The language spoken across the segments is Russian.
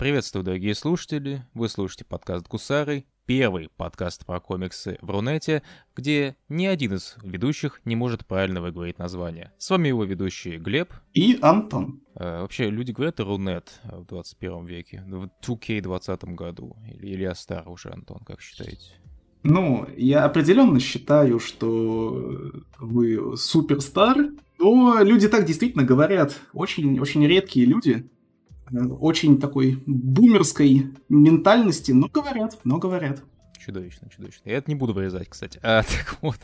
Приветствую, дорогие слушатели! Вы слушаете подкаст «Гусары», первый подкаст про комиксы в Рунете, где ни один из ведущих не может правильно выговорить название. С вами его ведущий Глеб. И Антон. Э, вообще, люди говорят Рунет в 21 веке, в 2K20 году. Или, или я стар уже, Антон, как считаете? Ну, я определенно считаю, что вы суперстар, но люди так действительно говорят. Очень, очень редкие люди очень такой бумерской ментальности, но говорят, но говорят. Чудовищно, чудовищно. Я это не буду вырезать, кстати. А, так вот.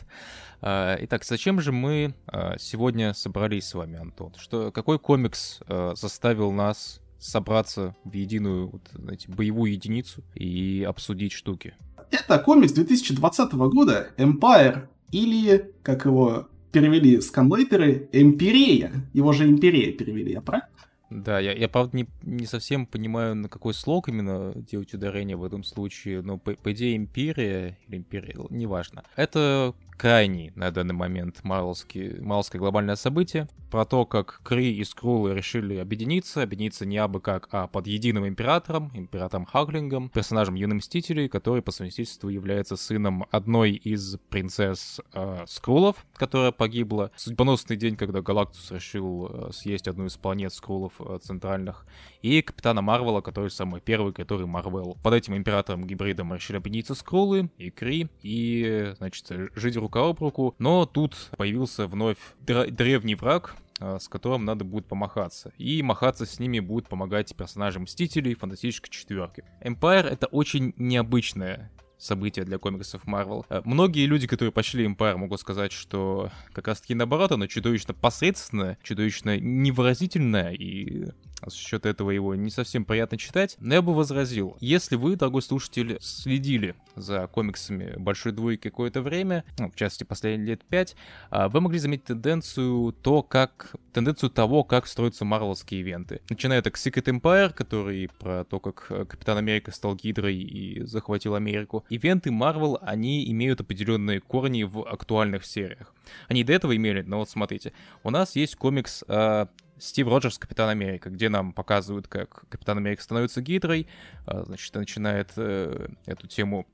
А, итак, зачем же мы а, сегодня собрались с вами, Антон? Что, какой комикс а, заставил нас собраться в единую, вот, знаете, боевую единицу и обсудить штуки? Это комикс 2020 года Empire, или, как его перевели сканлайтеры, Эмпирея. Его же Империя перевели, я правильно? Да, я, я правда, не, не совсем понимаю, на какой слог именно делать ударение в этом случае, но по, по идее Империя или Империя, неважно. Это крайний на данный момент марвелское глобальное событие, про то, как Кри и Скрулы решили объединиться, объединиться не абы как, а под единым императором, императором Хаглингом, персонажем Юным Мстителей, который по совместительству является сыном одной из принцесс э, Скрулов, которая погибла. Судьбоносный день, когда Галактус решил э, съесть одну из планет Скрулов э, центральных, и Капитана Марвела, который самый первый, который Марвел. Под этим императором-гибридом решили объединиться Скрулы и Кри, и, значит, жить рука об руку, но тут появился вновь древний враг, а, с которым надо будет помахаться. И махаться с ними будет помогать персонажи Мстителей Фантастической Четверки. Empire — это очень необычная события для комиксов Marvel. Э, многие люди, которые пошли Empire, могут сказать, что как раз таки наоборот, оно чудовищно посредственное, чудовищно невыразительное, и за счет этого его не совсем приятно читать. Но я бы возразил, если вы, дорогой слушатель, следили за комиксами Большой Двойки какое-то время, ну, в частности, последние лет пять, а, вы могли заметить тенденцию то, как тенденцию того, как строятся марвелские ивенты. Начиная так Secret Empire, который про то, как э, Капитан Америка стал Гидрой и захватил Америку. Ивенты Marvel, они имеют определенные корни в актуальных сериях. Они до этого имели, но вот смотрите, у нас есть комикс э, Стив Роджерс, Капитан Америка, где нам показывают, как Капитан Америка становится Гидрой, э, значит, начинает э, эту тему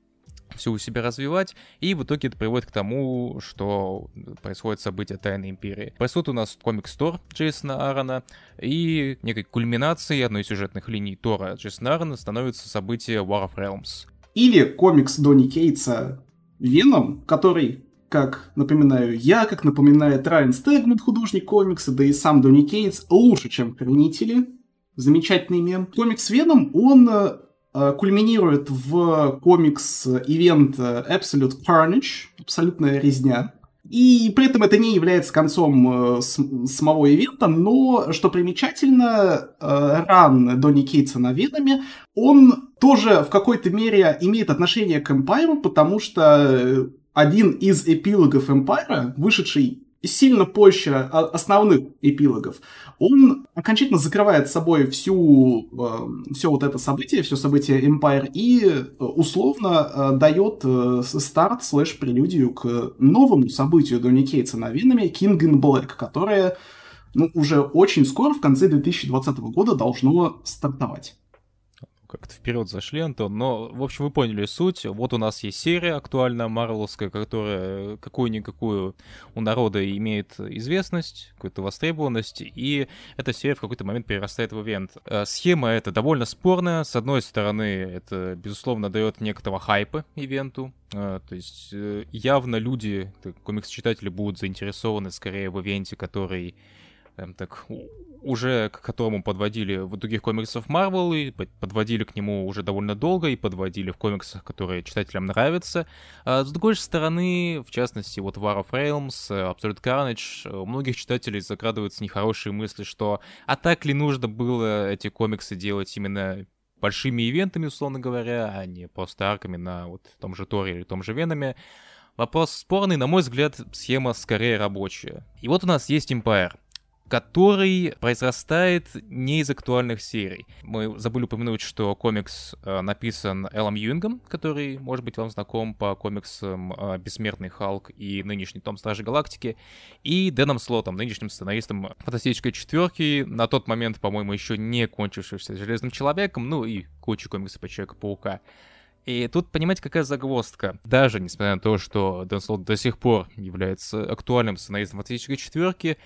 все у себя развивать, и в итоге это приводит к тому, что происходит событие Тайной Империи. Происходит у нас комикс Тор Джейсона Аарона, и некой кульминацией одной из сюжетных линий Тора Джейсона Аарона становится событие War of Realms. Или комикс Донни Кейтса Веном, который как напоминаю я, как напоминает Райан Стегман, художник комикса, да и сам Донни Кейтс, лучше, чем Хранители. Замечательный мем. Комикс Веном, он э, кульминирует в комикс-ивент Absolute Carnage, абсолютная резня. И при этом это не является концом э, самого ивента, но, что примечательно, э, ран Донни Кейтса на Веноме, он тоже в какой-то мере имеет отношение к Эмпайру, потому что один из эпилогов Empire, вышедший сильно позже основных эпилогов, он окончательно закрывает собой всю, э, все вот это событие, все событие Empire и э, условно э, дает старт слэш прелюдию к новому событию Донни Кейтса на Винами King in Black, которое ну, уже очень скоро, в конце 2020 года, должно стартовать как-то вперед зашли, Антон. Но, в общем, вы поняли суть. Вот у нас есть серия актуальная, марвеловская, которая какую-никакую у народа имеет известность, какую-то востребованность, и эта серия в какой-то момент перерастает в ивент. Э, схема эта довольно спорная. С одной стороны, это, безусловно, дает некоторого хайпа ивенту, э, то есть э, явно люди, комикс-читатели будут заинтересованы скорее в ивенте, который эм, так уже к которому подводили в других комиксах Марвел, и подводили к нему уже довольно долго, и подводили в комиксах, которые читателям нравятся. А с другой стороны, в частности, вот War of Realms, Absolute Carnage, у многих читателей закрадываются нехорошие мысли, что а так ли нужно было эти комиксы делать именно большими ивентами, условно говоря, а не просто арками на вот том же Торе или том же Веноме. Вопрос спорный, на мой взгляд, схема скорее рабочая. И вот у нас есть Empire который произрастает не из актуальных серий. Мы забыли упомянуть, что комикс э, написан Эллом Юингом, который, может быть, вам знаком по комиксам э, «Бессмертный Халк» и нынешний том «Стражи Галактики», и Дэном Слотом, нынешним сценаристом «Фантастической четверки», на тот момент, по-моему, еще не кончившимся «Железным человеком», ну и кучу комиксов по Человека-паука. И тут, понимаете, какая загвоздка. Даже несмотря на то, что Дэн Слот до сих пор является актуальным сценаристом фантастической четверки,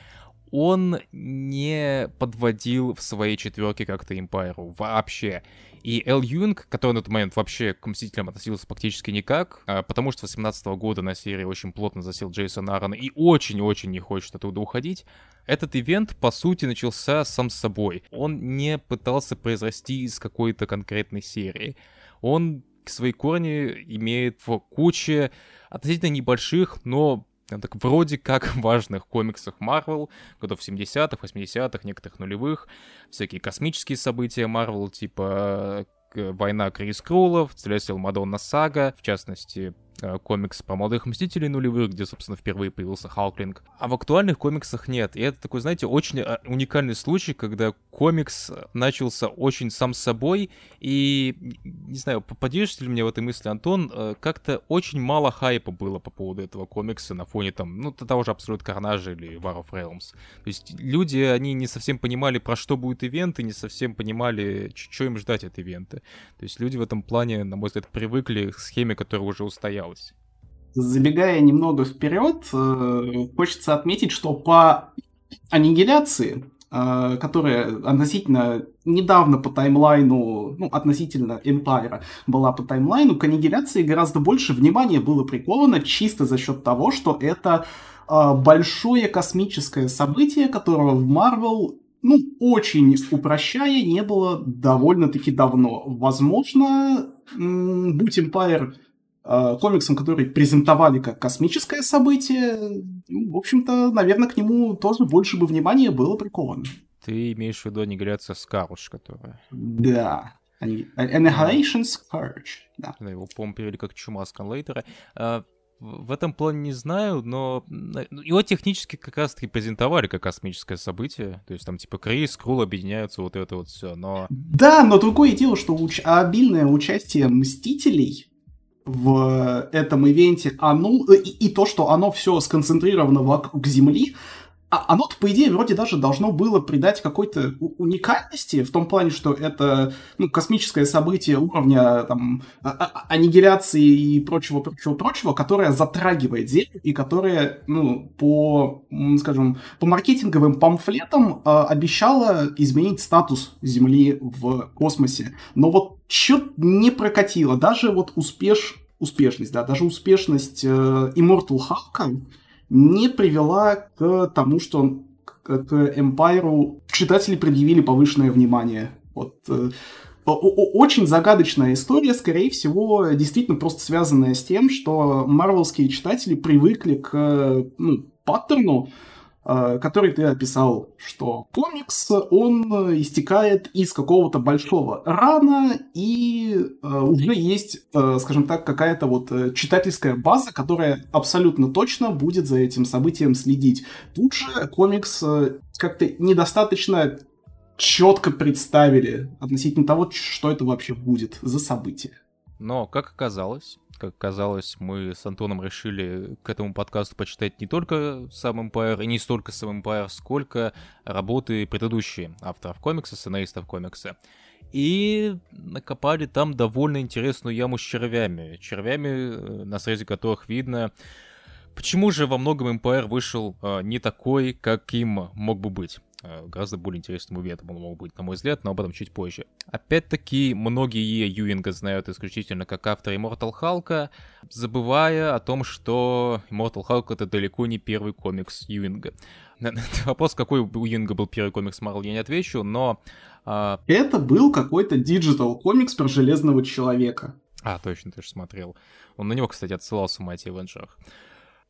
он не подводил в своей четверке как-то Импайру вообще. И Эл Юнг, который на тот момент вообще к Мстителям относился практически никак, а, потому что с 18 года на серии очень плотно засел Джейсон Аарон и очень-очень не хочет оттуда уходить, этот ивент, по сути, начался сам с собой. Он не пытался произрасти из какой-то конкретной серии. Он свои корни имеет в куче относительно небольших, но так вроде как важных комиксах Marvel, годов 70-х, 80-х, некоторых нулевых, всякие космические события Marvel, типа э, война Крис Крулов, Целестил Мадонна Сага, в частности, комикс про молодых мстителей нулевых, где, собственно, впервые появился Халклинг. А в актуальных комиксах нет. И это такой, знаете, очень э, уникальный случай, когда комикс начался очень сам собой. И, не знаю, поделишься ли мне в этой мысли, Антон, э, как-то очень мало хайпа было по поводу этого комикса на фоне там, ну, того же Абсолют Карнажа или War of Realms. То есть люди, они не совсем понимали, про что будет ивент, и не совсем понимали, что им ждать от ивента. То есть люди в этом плане, на мой взгляд, привыкли к схеме, которая уже устояла осталось. Забегая немного вперед, э, хочется отметить, что по аннигиляции, э, которая относительно недавно по таймлайну, ну, относительно Empire была по таймлайну, к аннигиляции гораздо больше внимания было приковано чисто за счет того, что это э, большое космическое событие, которого в Marvel ну, очень упрощая, не было довольно-таки давно. Возможно, будь Empire Э, комиксам, которые презентовали как космическое событие, ну, в общем-то, наверное, к нему тоже больше бы внимания было приковано. Ты имеешь в виду аннигиляция Скаруш, которая... Да. Annihilation Scourge, да. Да, его, по-моему, перевели как чума Сканлейтера. А, в этом плане не знаю, но его технически как раз-таки презентовали как космическое событие. То есть там типа Крис, Крул объединяются, вот это вот все, но... Да, но другое дело, что уч- обильное участие Мстителей в этом ивенте, оно, и, и то, что оно все сконцентрировано вокруг Земли, а оно-то, по идее, вроде даже должно было придать какой-то уникальности, в том плане, что это ну, космическое событие уровня там, а, а, аннигиляции и прочего, прочего, прочего, которое затрагивает Землю и которое, ну, по, скажем, по маркетинговым памфлетам э, обещало изменить статус Земли в космосе. Но вот что-то не прокатило. Даже вот успеш... успешность, да, даже успешность э, Immortal Hulk не привела к тому, что к, Empire читатели предъявили повышенное внимание. Вот, э, очень загадочная история, скорее всего, действительно просто связанная с тем, что марвелские читатели привыкли к ну, паттерну, Э, который ты описал, что комикс, он истекает из какого-то большого рана, и э, уже есть, э, скажем так, какая-то вот читательская база, которая абсолютно точно будет за этим событием следить. Тут же комикс как-то недостаточно четко представили относительно того, что это вообще будет за событие. Но, как оказалось, как оказалось, мы с Антоном решили к этому подкасту почитать не только сам Empire, и не столько сам Empire, сколько работы предыдущие авторов комикса, сценаристов комикса. И накопали там довольно интересную яму с червями. Червями, э, на срезе которых видно, почему же во многом Empyre вышел э, не такой, каким мог бы быть. Э, гораздо более интересным ивентом он мог быть, на мой взгляд, но об этом чуть позже. Опять-таки, многие Юинга знают исключительно как автор Immortal Hulk, забывая о том, что Immortal Hulk это далеко не первый комикс Юинга. Вопрос, какой у Юинга был первый комикс Марвел, я не отвечу, но... А... Это был какой-то digital комикс про Железного Человека. А, точно, ты же смотрел. Он на него, кстати, отсылался в Mighty Avengers.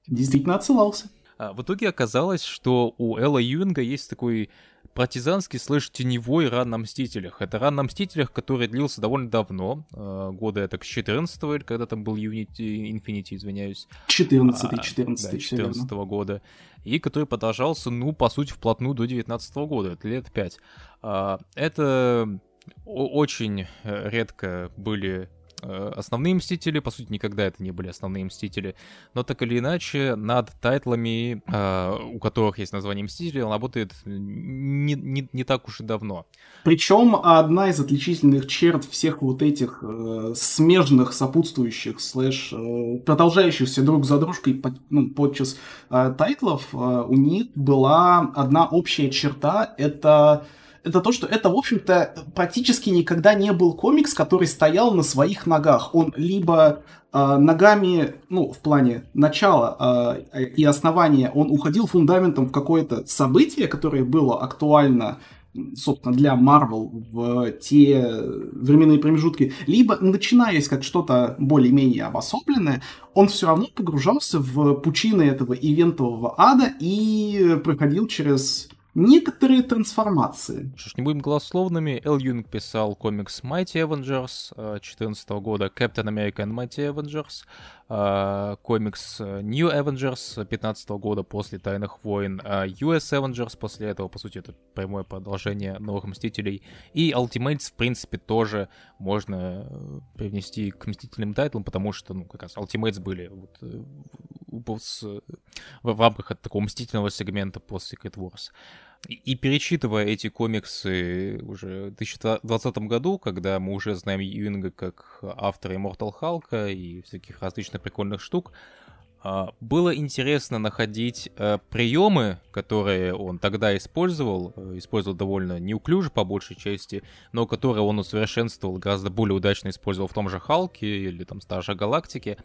Действительно отсылался. А, в итоге оказалось, что у Элла Юинга есть такой партизанский слэш теневой ран на Мстителях. Это ран на Мстителях, который длился довольно давно, э, года это к 14 или когда там был Unity, Infinity, извиняюсь. 14 14 да, 14 года. И который продолжался, ну, по сути, вплотную до 19 года, это лет 5. А, это очень редко были основные Мстители, по сути, никогда это не были основные Мстители, но так или иначе над тайтлами, э, у которых есть название Мстители, он работает не, не, не так уж и давно. Причем одна из отличительных черт всех вот этих э, смежных, сопутствующих, слэш, э, продолжающихся друг за дружкой под, ну, подчас э, тайтлов, э, у них была одна общая черта, это это то, что это, в общем-то, практически никогда не был комикс, который стоял на своих ногах. Он либо э, ногами, ну, в плане начала э, и основания, он уходил фундаментом в какое-то событие, которое было актуально собственно, для Marvel в те временные промежутки, либо, начинаясь как что-то более-менее обособленное, он все равно погружался в пучины этого ивентового ада и проходил через некоторые трансформации. Что ж, не будем голословными. Эл Юнг писал комикс Mighty Avengers 2014 э, года, Captain America and Mighty Avengers, э, комикс э, New Avengers 2015 года после Тайных войн, US Avengers после этого, по сути, это прямое продолжение Новых Мстителей, и Ultimates, в принципе, тоже можно привнести к Мстительным тайтлам, потому что, ну, как раз Ultimates были вот, в, в рамках такого мстительного сегмента после Secret Wars. И перечитывая эти комиксы уже в 2020 году, когда мы уже знаем Юинга как автора Immortal Hulk и всяких различных прикольных штук, а, было интересно находить э, приемы, которые он тогда использовал, э, использовал довольно неуклюже по большей части, но которые он усовершенствовал, гораздо более удачно использовал в том же Халке или там Старшей Галактике.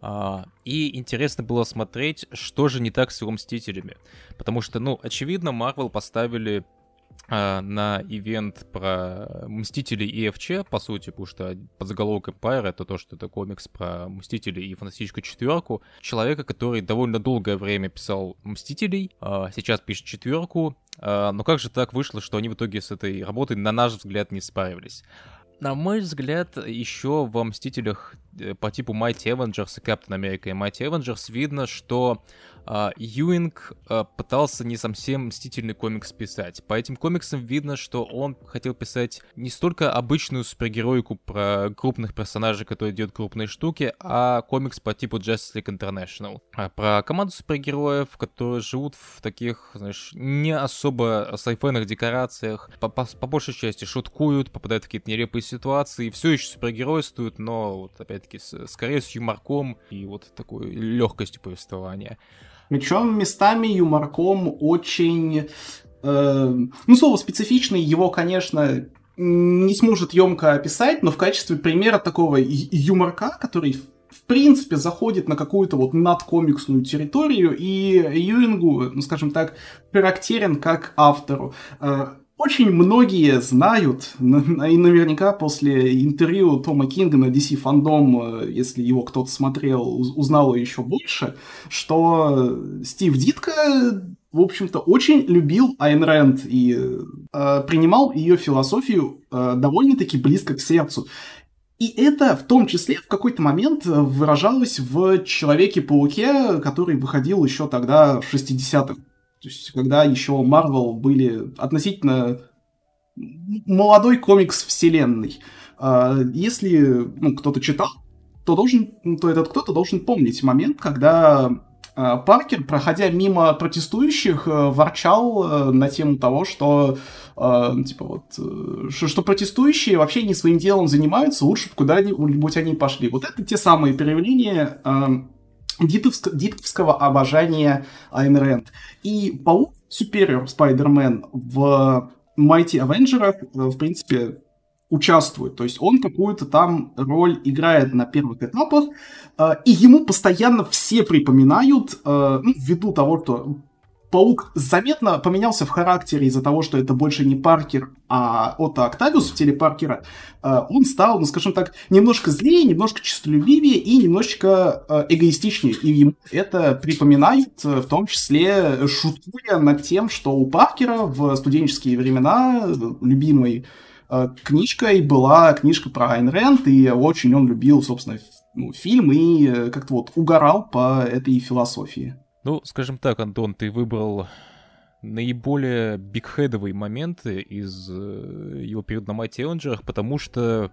А, и интересно было смотреть, что же не так с его Мстителями. Потому что, ну, очевидно, Марвел поставили а, на ивент про Мстителей и ФЧ, по сути, потому что под заголовок Empire это то, что это комикс про Мстителей и Фантастическую четверку. Человека, который довольно долгое время писал Мстителей, а сейчас пишет четверку. Но как же так вышло, что они в итоге с этой работой, на наш взгляд, не справились? На мой взгляд, еще в Мстителях э, по типу Mighty Avengers и Captain America и Mighty Avengers видно, что Юинг а, пытался не совсем мстительный комикс писать. По этим комиксам видно, что он хотел писать не столько обычную супергероику про крупных персонажей, которые делают крупные штуки, а комикс по типу Justice League International. А про команду супергероев, которые живут в таких, знаешь, не особо сайфенных декорациях, по, по, по большей части шуткуют, попадают в какие-то нелепые ситуации, все еще супергеройствуют, но вот опять-таки скорее с юморком и вот такой легкостью повествования. Причем местами юморком очень... Э, ну, слово специфичный, его, конечно, не сможет емко описать, но в качестве примера такого юморка, который в принципе заходит на какую-то вот надкомиксную территорию, и Юингу, ну, скажем так, характерен как автору. Э, очень многие знают, и наверняка после интервью Тома Кинга на DC Фандом, э, если его кто-то смотрел, узнало еще больше, что Стив Дитко, в общем-то, очень любил Айн Рэнд и э, принимал ее философию э, довольно-таки близко к сердцу. И это в том числе в какой-то момент выражалось в Человеке-пауке, который выходил еще тогда в 60-х. То есть, когда еще Marvel были относительно молодой комикс вселенной. А, если ну, кто-то читал, то должен, то этот кто-то должен помнить момент, когда а, Паркер, проходя мимо протестующих, э, ворчал э, на тему того, что э, типа вот что, что протестующие вообще не своим делом занимаются, лучше бы куда-нибудь они пошли. Вот это те самые проявления дитовск, дитовского обожания Айн Рэнд. И Паук Superior Spider-Man в Mighty Avenger, э, в принципе, участвует. То есть он какую-то там роль играет на первых этапах, э, и ему постоянно все припоминают, э, ну, ввиду того, что Паук заметно поменялся в характере из-за того, что это больше не Паркер, а Отто Октавиус в теле Паркера. Э, он стал, ну, скажем так, немножко злее, немножко честолюбивее и немножечко э, эгоистичнее. И ему это припоминают, в том числе шуткуя над тем, что у Паркера в студенческие времена любимой книжкой была книжка про Айн Рэнд, и очень он любил, собственно, ну, фильм и как-то вот угорал по этой философии. Ну, скажем так, Антон, ты выбрал наиболее бигхедовые моменты из э, его периода на Avengers, потому что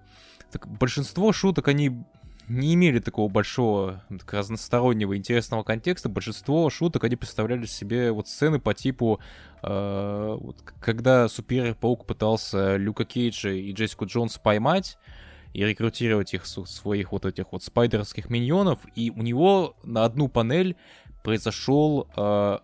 так, большинство шуток, они не имели такого большого, так, разностороннего, интересного контекста. Большинство шуток, они представляли себе вот сцены по типу, э, вот, когда Супер-паук пытался Люка Кейджа и Джессику Джонс поймать, и рекрутировать их своих вот этих вот спайдерских миньонов, и у него на одну панель произошел, э,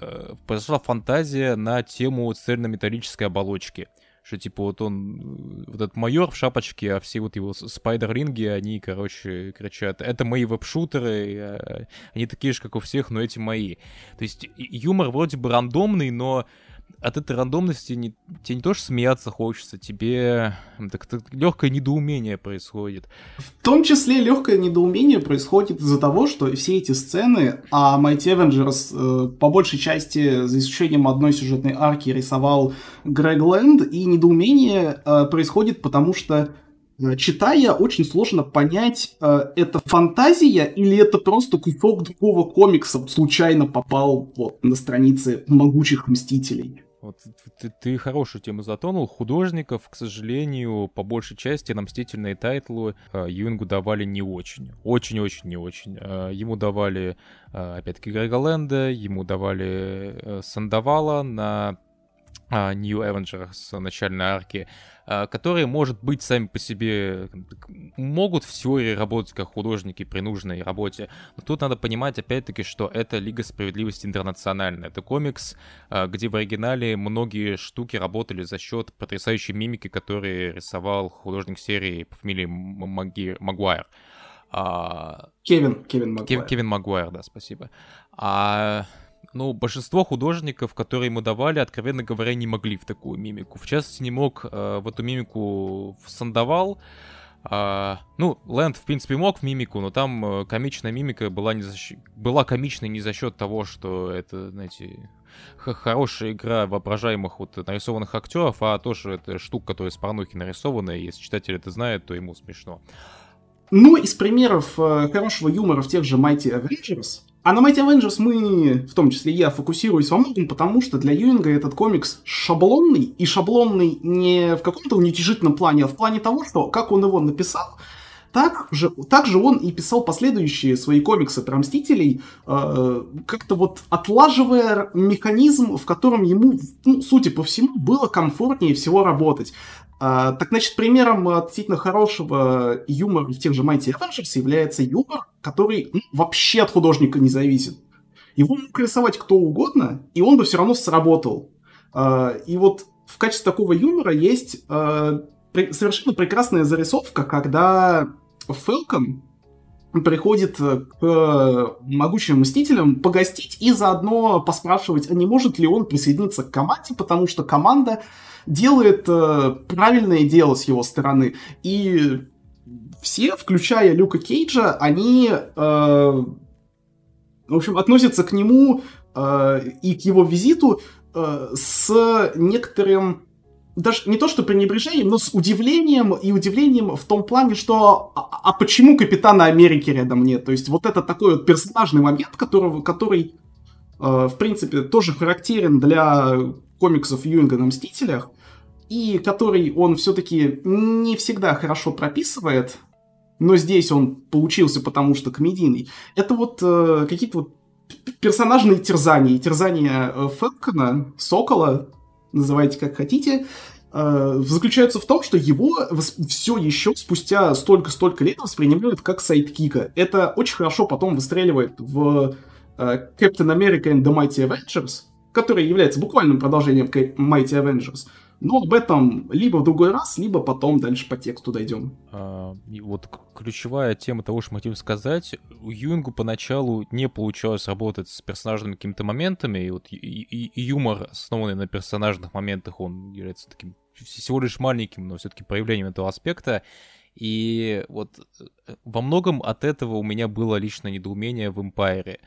э, произошла фантазия на тему цельнометаллической оболочки. Что типа вот он, вот этот майор в шапочке, а все вот его спайдер-ринги, они, короче, кричат, это мои веб-шутеры, э, они такие же, как у всех, но эти мои. То есть юмор вроде бы рандомный, но от этой рандомности не, тебе не то что смеяться хочется, тебе так, так, легкое недоумение происходит. В том числе легкое недоумение происходит из-за того, что все эти сцены, а Mighty Avengers э, по большей части, за исключением одной сюжетной арки, рисовал Грег Лэнд, и недоумение э, происходит потому, что читая, очень сложно понять, э, это фантазия или это просто кусок другого комикса случайно попал вот, на страницы могучих мстителей. Вот ты, ты хорошую тему затронул. Художников, к сожалению, по большей части на мстительные тайтлы э, Юингу давали не очень. Очень-очень не очень. Э, ему давали, э, опять-таки, Грега ему давали э, Сандавала на New Avengers начальной арки, а, которые, может быть, сами по себе могут в теории работать как художники при нужной работе, но тут надо понимать, опять-таки, что это Лига Справедливости Интернациональная. Это комикс, а, где в оригинале многие штуки работали за счет потрясающей мимики, который рисовал художник серии по фамилии Маги... Магуайр. Кевин, Кевин Магуайр. Кевин Магуайр, да, спасибо. А ну, большинство художников, которые ему давали, откровенно говоря, не могли в такую мимику. В частности, не мог э, в эту мимику в Сандавал. Э, ну, Лэнд, в принципе, мог в мимику, но там э, комичная мимика была, не за счет, была комичной не за счет того, что это, знаете, хорошая игра воображаемых вот нарисованных актеров, а то, что это штука, которая с порнухи нарисована, и если читатель это знает, то ему смешно. Ну, из примеров э, хорошего юмора в тех же Mighty Avengers, а на Mighty Avengers мы, в том числе я, фокусируюсь во многом, потому что для Юинга этот комикс шаблонный, и шаблонный не в каком-то уничижительном плане, а в плане того, что как он его написал, так же, так же он и писал последующие свои комиксы про Мстителей, э, как-то вот отлаживая механизм, в котором ему, ну, судя по всему, было комфортнее всего работать. А, так, значит, примером относительно хорошего юмора в тех же Mighty Avengers является юмор, который ну, вообще от художника не зависит. Его мог рисовать кто угодно, и он бы все равно сработал. А, и вот в качестве такого юмора есть а, совершенно прекрасная зарисовка, когда Фелкон приходит к могучим мстителям погостить и заодно поспрашивать, а не может ли он присоединиться к команде, потому что команда делает э, правильное дело с его стороны. И все, включая Люка Кейджа, они, э, в общем, относятся к нему э, и к его визиту э, с некоторым даже не то что пренебрежением, но с удивлением и удивлением в том плане, что а, а почему Капитана Америки рядом нет? То есть вот это такой вот персонажный момент, которого, который, э, в принципе, тоже характерен для комиксов Юинга на Мстителях, и который он все-таки не всегда хорошо прописывает, но здесь он получился потому что комедийный. Это вот э, какие-то вот персонажные терзания, терзания э, Фелкона, Сокола, называйте как хотите, э, заключаются в том, что его все еще спустя столько-столько лет воспринимают как сайдкика. Это очень хорошо потом выстреливает в э, Captain America and the Mighty Avengers, который является буквальным продолжением Mighty Avengers. Но об этом либо в другой раз, либо потом дальше по тексту дойдем. А, и вот ключевая тема того, что мы хотим сказать, у Юингу поначалу не получалось работать с персонажными какими-то моментами, и вот и, и, и юмор, основанный на персонажных моментах, он является таким всего лишь маленьким, но все-таки проявлением этого аспекта. И вот э, во многом от этого у меня было лично недоумение в Empire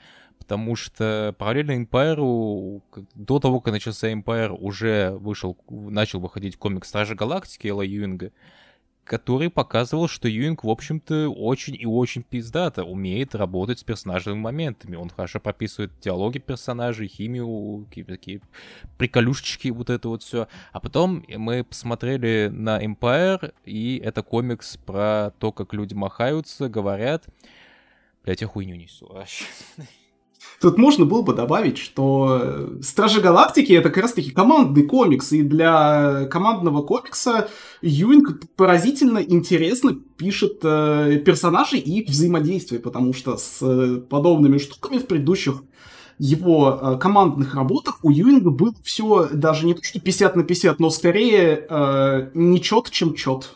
потому что параллельно Empire, до того, как начался Empire, уже вышел, начал выходить комик Стражи Галактики Элла Юинга, который показывал, что Юинг, в общем-то, очень и очень пиздато умеет работать с персонажными моментами. Он хорошо прописывает диалоги персонажей, химию, такие приколюшечки, вот это вот все. А потом мы посмотрели на Empire, и это комикс про то, как люди махаются, говорят. Блять, я хуйню несу. Тут можно было бы добавить, что Стражи Галактики это как раз-таки командный комикс, и для командного комикса Юинг поразительно интересно пишет э, персонажей и их взаимодействие, потому что с э, подобными штуками в предыдущих его э, командных работах у Юинга было все даже не то, что 50 на 50, но скорее э, не чет, чем чет.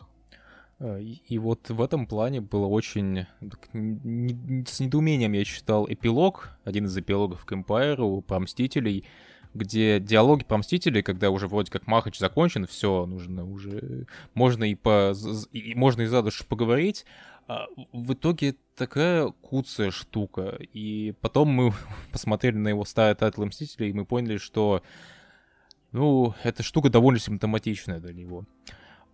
Э, и вот в этом плане было очень... С недоумением я читал эпилог, один из эпилогов к Empyre про Мстителей, где диалоги про Мстителей, когда уже вроде как Махач закончен, все, нужно уже... Можно и, по... и, можно и за душу поговорить, а в итоге такая куцая штука. И потом мы посмотрели на его старый тайтл Мстителей, и мы поняли, что ну, эта штука довольно симптоматичная для него.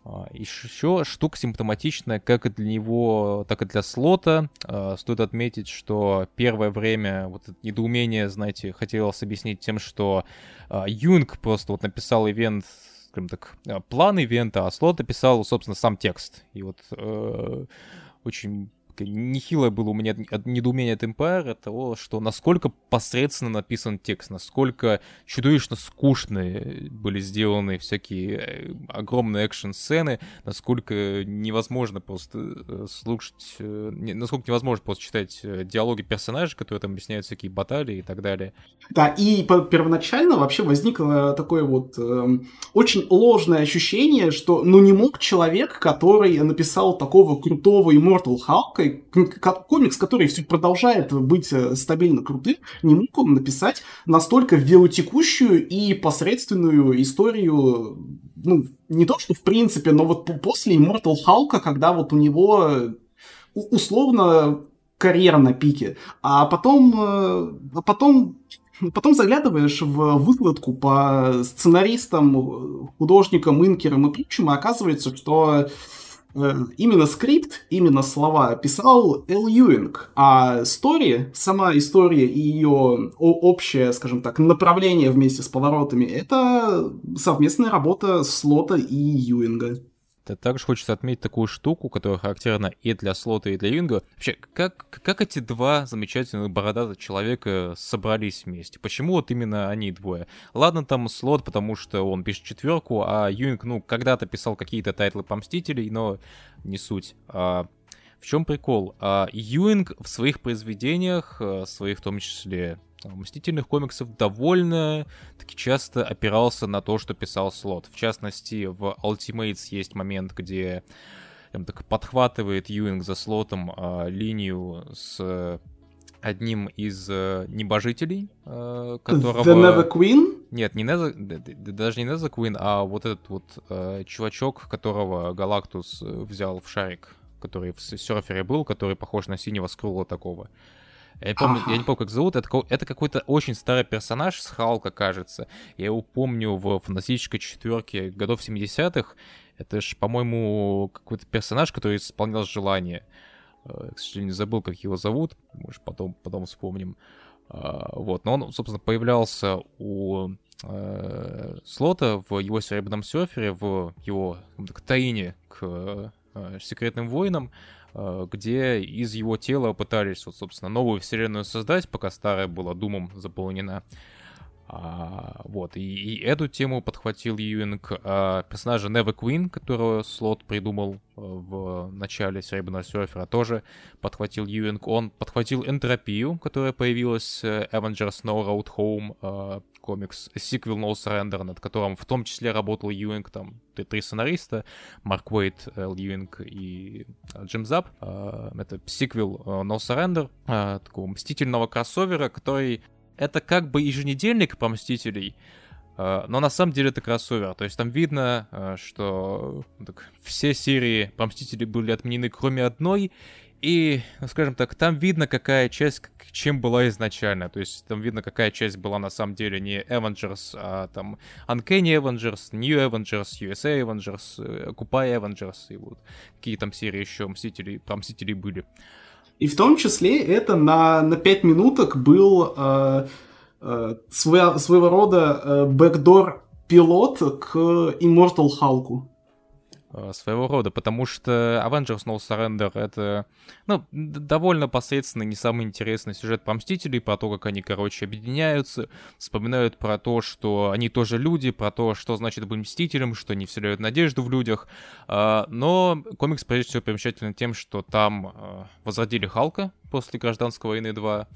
А, Еще штука симптоматичная как и для него, так и для слота. А, стоит отметить, что первое время вот это недоумение, знаете, хотелось объяснить тем, что а, Юнг просто вот написал ивент скажем так, план ивента, а слот описал, собственно, сам текст. И вот э, очень нехилое было у меня недоумение от Empire того, что насколько посредственно написан текст, насколько чудовищно скучные были сделаны всякие э, огромные экшн-сцены, насколько невозможно просто э, слушать, э, насколько невозможно просто читать диалоги персонажей, которые там объясняют всякие баталии и так далее. Да, и первоначально вообще возникло такое вот э, очень ложное ощущение, что ну не мог человек, который написал такого крутого Immortal Hulk, комикс, который все продолжает быть э, стабильно крутым, не мог он написать настолько велотекущую и посредственную историю, ну, не то, что в принципе, но вот после Immortal Hulk, когда вот у него э, условно карьера на пике, а потом, э, а потом Потом заглядываешь в выкладку по сценаристам, художникам, инкерам и прочим, и оказывается, что именно скрипт, именно слова писал Эл Юинг, а story, сама история и ее общее, скажем так, направление вместе с поворотами, это совместная работа Слота и Юинга. Также хочется отметить такую штуку, которая характерна и для Слота, и для Юинга. Вообще, как, как эти два замечательных бородатых человека собрались вместе? Почему вот именно они двое? Ладно, там Слот, потому что он пишет четверку, а Юинг, ну, когда-то писал какие-то тайтлы по Мстителей, но не суть. А, в чем прикол? А, Юинг в своих произведениях, а, своих в том числе Мстительных комиксов довольно таки часто опирался на то, что писал Слот. В частности, в Ultimates есть момент, где там, так, подхватывает Юинг за Слотом э, линию с одним из э, небожителей, э, которого... The Never Queen? Нет, не Never, даже не Never Queen, а вот этот вот э, чувачок, которого Галактус э, взял в шарик, который в серфере был, который похож на синего скрула такого. Я не помню, я не помню, как зовут. Это, это какой-то очень старый персонаж с Халка, кажется. Я его помню в фантастической четверке годов 70-х. Это же, по-моему, какой-то персонаж, который исполнял желание. Э, к сожалению, забыл, как его зовут. Может, потом, потом вспомним. А, вот. Но он, собственно, появлялся у э, Слота в его серебряном серфере, в его так, таине к э, секретным воинам. Э, где из его тела пытались, вот, собственно, новую вселенную создать, пока старая была думом заполнена. А, вот, и, и эту тему подхватил Юинг. А, персонажа Нева Квин, которого Слот придумал а, в начале Серебряного серфера, тоже подхватил Юинг. Он подхватил Энтропию, которая появилась в Avengers No Road Home, комикс, сиквел No Surrender, над которым в том числе работал Юинг, там три сценариста, Марк Уэйт, Эл Юинг и Джим Зап. А, это сиквел No Surrender, а, такого мстительного кроссовера, который это как бы еженедельник про Мстителей, э, но на самом деле это кроссовер. То есть там видно, э, что так, все серии про Мстителей были отменены, кроме одной. И, ну, скажем так, там видно, какая часть чем была изначально. То есть там видно, какая часть была на самом деле не Avengers, а там Uncanny Avengers, New Avengers, USA Avengers, Occupy Avengers и вот какие там серии еще Мстителей, про Мстителей были. И в том числе это на, на 5 минуток был э, э, своего, своего рода э, бэкдор пилот к Immortal Hulk. Э, своего рода, потому что Avengers No Surrender — это, ну, довольно посредственный, не самый интересный сюжет про Мстителей, про то, как они, короче, объединяются, вспоминают про то, что они тоже люди, про то, что значит быть Мстителем, что они вселяют надежду в людях, а, но комикс, прежде всего, примечателен тем, что там а, возродили Халка после Гражданской войны 2,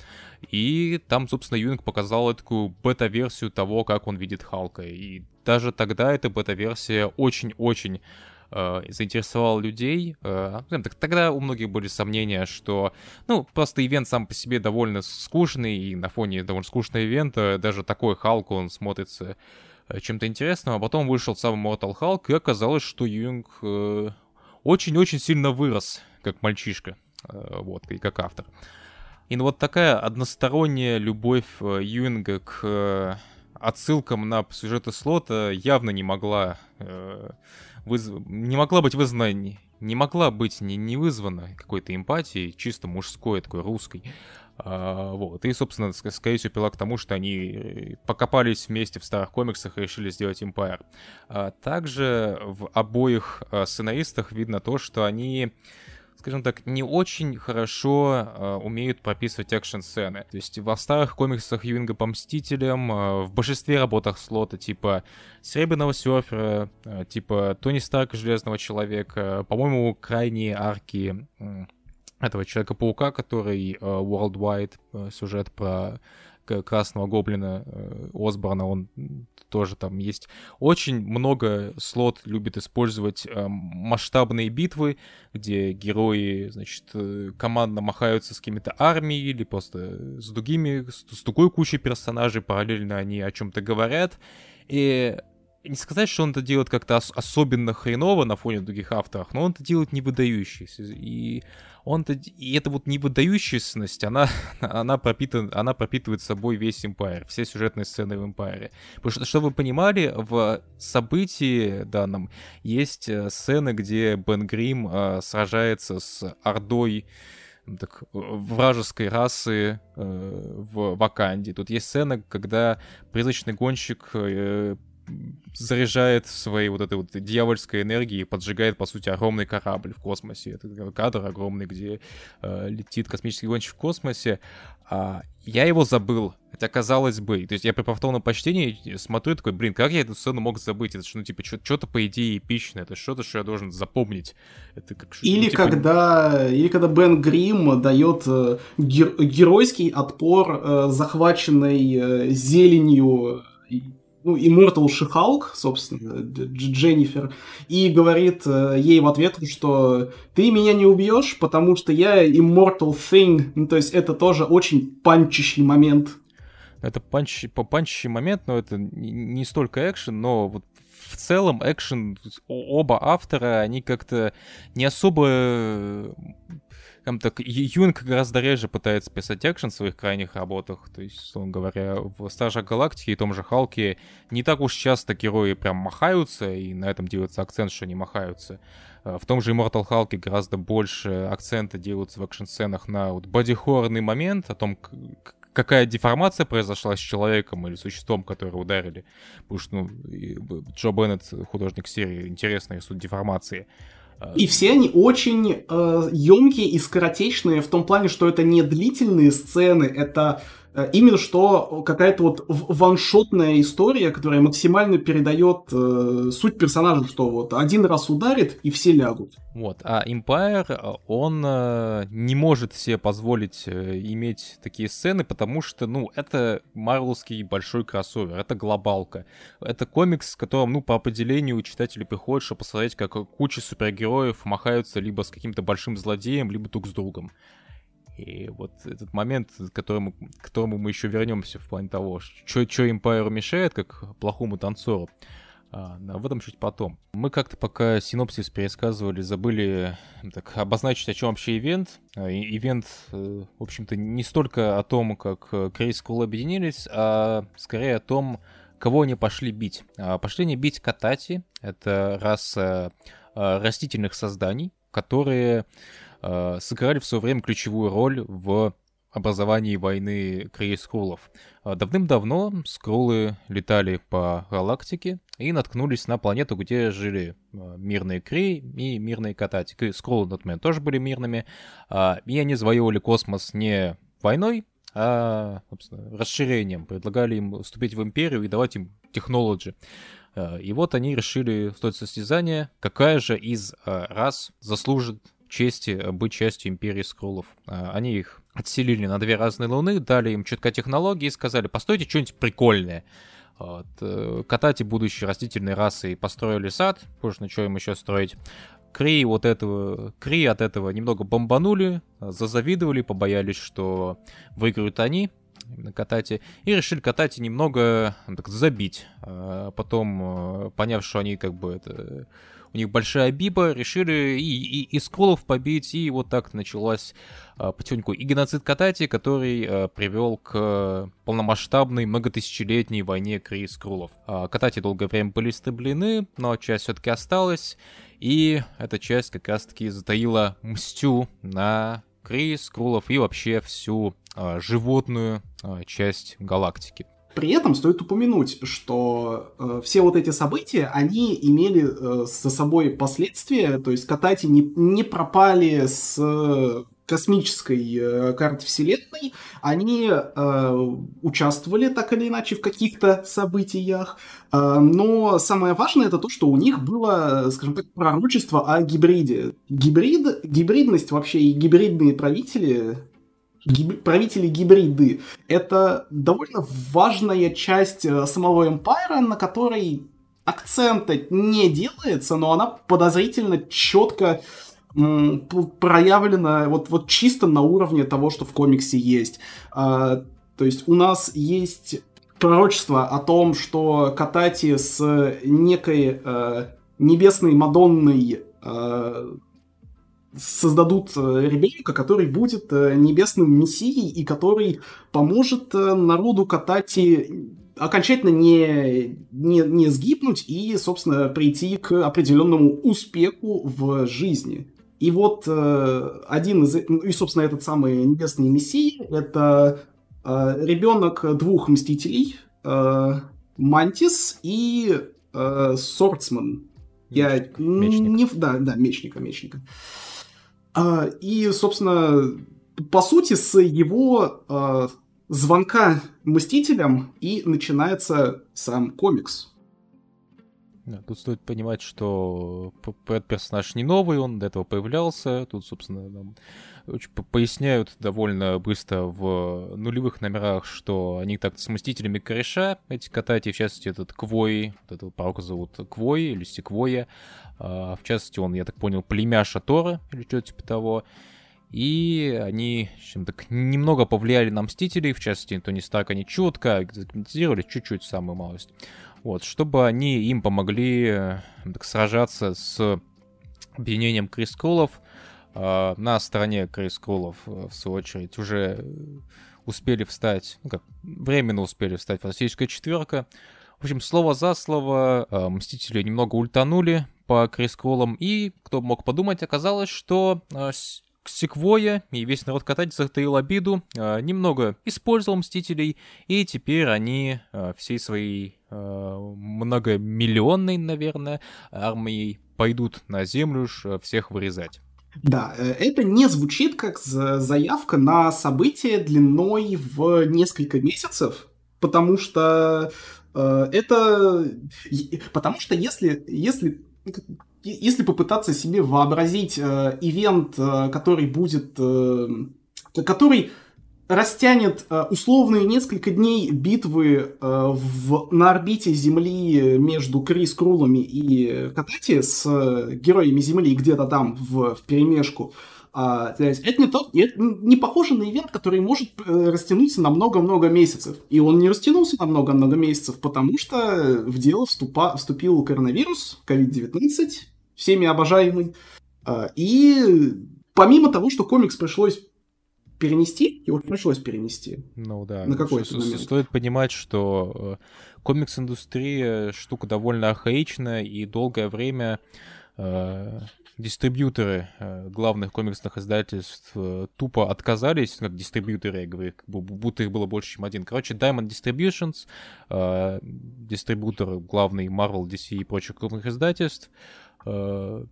и там, собственно, Юинг показал такую бета-версию того, как он видит Халка, и даже тогда эта бета-версия очень-очень э, заинтересовал людей. Э, так, тогда у многих были сомнения, что, ну, просто ивент сам по себе довольно скучный, и на фоне довольно скучного ивента даже такой Халк, он смотрится э, чем-то интересным, а потом вышел сам Mortal Hulk, и оказалось, что Юнг э, очень-очень сильно вырос, как мальчишка, вот, и как автор. И ну, вот такая односторонняя любовь э, Юинга к э, отсылкам на сюжеты слота явно не могла э, выз... не могла быть вызвана, не могла быть не, не вызвана какой-то эмпатией, чисто мужской, такой русской. А, вот. И, собственно, скорее всего, пила к тому, что они э, покопались вместе в старых комиксах и решили сделать Empire. А, также в обоих сценаристах видно то, что они скажем так, не очень хорошо э, умеют прописывать экшн-сцены. То есть во старых комиксах Юинга по Мстителям, э, в большинстве работах слота, типа Серебряного серфера, э, типа Тони Старка Железного Человека, по-моему, крайние арки э, этого Человека-паука, который э, Worldwide э, сюжет про Красного Гоблина э, Осборна, он тоже там есть. Очень много слот любит использовать э, масштабные битвы, где герои, значит, э, командно махаются с какими-то армией или просто с другими, с, с другой кучей персонажей, параллельно они о чем-то говорят. И не сказать, что он это делает как-то ос- особенно хреново на фоне других авторов, но он это делает не выдающийся. И он-то, и эта вот невыдающесть, она, она, пропитан, она пропитывает собой весь Empire, все сюжетные сцены в Empire. Потому что, чтобы вы понимали, в событии данном есть э, сцены, где Бен Грим э, сражается с Ордой так, вражеской расы э, в Ваканде. Тут есть сцена, когда призрачный гонщик э, заряжает своей вот этой вот дьявольской энергией и поджигает, по сути, огромный корабль в космосе. Это кадр огромный, где э, летит космический гонщик в космосе. А, я его забыл. Хотя, казалось бы, то есть я при повторном почтении смотрю такой, блин, как я эту сцену мог забыть? Это что, ну, типа, что-то, по идее, эпичное, это что-то, что я должен запомнить. Это как, или, ну, типа... когда, или когда Бен Грим дает э, гер- геройский отпор э, захваченной э, зеленью ну, Immortal She-Hulk, собственно, Дженнифер, и говорит э, ей в ответ, что ты меня не убьешь, потому что я Immortal Thing. Ну, то есть это тоже очень панчащий момент. Это панч, панчащий момент, но это не столько экшен, но вот в целом экшен оба автора, они как-то не особо скажем так, Юнг гораздо реже пытается писать экшен в своих крайних работах. То есть, условно говоря, в Стражах Галактики и том же Халке не так уж часто герои прям махаются, и на этом делается акцент, что они махаются. А в том же Immortal Hulk гораздо больше акцента делаются в экшн-сценах на вот бодихорный момент, о том, какая деформация произошла с человеком или существом, которое ударили. Потому что ну, Джо Беннет, художник серии, интересно рисует деформации. И все они очень э, емкие и скоротечные в том плане, что это не длительные сцены, это Э, именно что какая-то вот ваншотная история, которая максимально передает э, суть персонажа, что вот один раз ударит и все лягут. Вот, а Empire, э, он э, не может себе позволить э, иметь такие сцены, потому что, ну, это марвелский большой кроссовер, это глобалка. Это комикс, в котором, ну, по определению читатели приходят, чтобы посмотреть, как куча супергероев махаются либо с каким-то большим злодеем, либо друг с другом. И вот этот момент, к которому, к которому мы еще вернемся в плане того, что Empyre мешает, как плохому танцору, а, об этом чуть потом. Мы как-то пока синопсис пересказывали, забыли так, обозначить, о чем вообще ивент. А, ивент, э, в общем-то, не столько о том, как Кри и Скруллы объединились, а скорее о том, кого они пошли бить. А, пошли они бить Котати, это раса растительных созданий, которые э, сыграли в свое время ключевую роль в образовании войны Крейскрулов. А, давным-давно скрулы летали по галактике и наткнулись на планету, где жили а, мирные Крей и мирные Катати. Скрулы на тот момент тоже были мирными, и они завоевывали космос не войной, а расширением. Предлагали им вступить в империю и давать им технологии. И вот они решили стоить состязания, какая же из рас заслужит чести э, быть частью Империи Скроллов. А, они их отселили на две разные луны, дали им четко технологии и сказали, постойте что-нибудь прикольное. Вот. Э, Катати, будущей растительной расой, построили сад, позже на что им еще строить. Кри вот этого, Кри от этого немного бомбанули, зазавидовали, побоялись, что выиграют они, именно Катати, и решили Катати немного так, забить. Потом, э, поняв, что они как бы это у них большая биба, решили и, и, и скроллов побить, и вот так началась а, потихоньку и геноцид Катати, который а, привел к полномасштабной многотысячелетней войне Крии Скрулов. А, Катати долгое время были истреблены, но часть все-таки осталась, и эта часть как раз-таки затаила мстю на Крии, Скрулов и вообще всю а, животную а, часть галактики. При этом стоит упомянуть, что э, все вот эти события, они имели э, за собой последствия, то есть Катати не, не пропали с космической э, карты Вселенной, они э, участвовали так или иначе в каких-то событиях, э, но самое важное это то, что у них было, скажем так, пророчество о гибриде. Гибрид, гибридность вообще и гибридные правители гиб... правители гибриды. Это довольно важная часть э, самого Empire, на которой акцента не делается, но она подозрительно четко проявлена вот, вот чисто на уровне того, что в комиксе есть. А, то есть у нас есть пророчество о том, что Катати с некой э, небесной Мадонной э, создадут э, ребенка, который будет э, небесным мессией и который поможет э, народу Катати окончательно не, не, не сгибнуть и, собственно, прийти к определенному успеху в жизни. И вот один из... И, собственно, этот самый небесный мессия — это ребенок двух мстителей, Мантис и Сорцман. Я мечник. не... Да, да, мечника, мечника. А, и, собственно, по сути, с его а, звонка Мстителям и начинается сам комикс. Тут стоит понимать, что этот персонаж не новый, он до этого появлялся. Тут, собственно, нам поясняют довольно быстро в нулевых номерах, что они так с Мстителями кореша, эти катати, в частности, этот Квой, вот этого паука зовут Квой или Стиквоя, а, в частности, он, я так понял, племяша Тора или что-то типа того. И они, чем так, немного повлияли на Мстителей, в частности, Тони Старк они четко загипнотизировали, чуть-чуть, самую малость. Вот, чтобы они им помогли э, так, сражаться с объединением Крисколов. Э, на стороне Крисколов, э, в свою очередь, уже успели встать, ну как, временно успели встать фантастическая четверка. В общем, слово за слово, Мстители немного ультанули по Крисколам, и, кто мог подумать, оказалось, что Секвоя и весь народ катать затаил обиду, э, немного использовал Мстителей, и теперь они э, всей своей э, многомиллионной, наверное, армией пойдут на землю всех вырезать. Да, это не звучит как заявка на событие длиной в несколько месяцев, потому что это... Потому что если, если, если попытаться себе вообразить э, ивент, э, который будет... Э, который растянет э, условные несколько дней битвы э, в, на орбите Земли между Крис Крулами и Катати с э, героями Земли где-то там в, в перемешку. А, то есть это не, тот, это не похоже на ивент, который может э, растянуться на много-много месяцев. И он не растянулся на много-много месяцев, потому что в дело вступа, вступил коронавирус, COVID-19, всеми обожаемый. Э, и помимо того, что комикс пришлось перенести, его пришлось перенести. Ну да. На какой то момент. Стоит понимать, что э, комикс-индустрия штука довольно архаичная, и долгое время э, дистрибьюторы э, главных комиксных издательств э, тупо отказались, как дистрибьюторы, я говорю, как будто их было больше, чем один. Короче, Diamond Distributions, э, дистрибьютор главный Marvel, DC и прочих крупных издательств, э,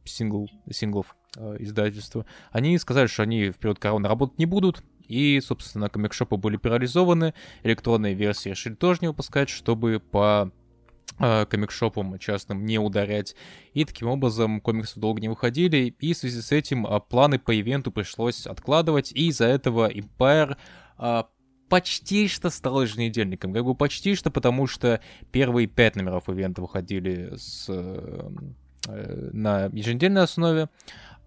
сингл, синглов, Э, издательства, они сказали, что они в период короны работать не будут, и, собственно, комикшопы были парализованы, электронные версии решили тоже не выпускать, чтобы по э, комикшопам частным не ударять. И таким образом комиксы долго не выходили, и в связи с этим э, планы по ивенту пришлось откладывать, и из-за этого Empire э, почти что стал еженедельником. Как бы почти что, потому что первые пять номеров ивента выходили с, э, на еженедельной основе,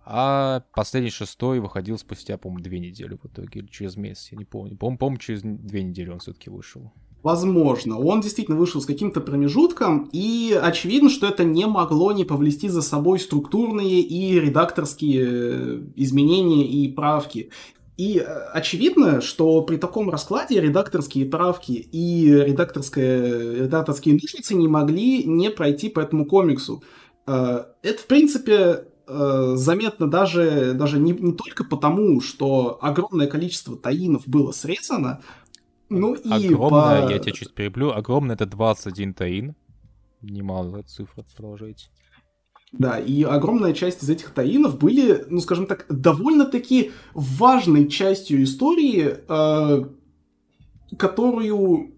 а последний шестой выходил спустя, по-моему, две недели в итоге, или через месяц, я не помню. По-моему, по через две недели он все-таки вышел. Возможно. Он действительно вышел с каким-то промежутком, и очевидно, что это не могло не повлести за собой структурные и редакторские э, изменения и правки. И э, очевидно, что при таком раскладе редакторские правки и редакторская, редакторские ножницы не могли не пройти по этому комиксу. Э, это, в принципе, э, заметно даже, даже не, не только потому, что огромное количество таинов было срезано, ну и Огромное, по... я тебя чуть переблю, огромное это 21 таин. Немалая цифра, продолжайте. Да, и огромная часть из этих таинов были, ну, скажем так, довольно-таки важной частью истории, э, которую,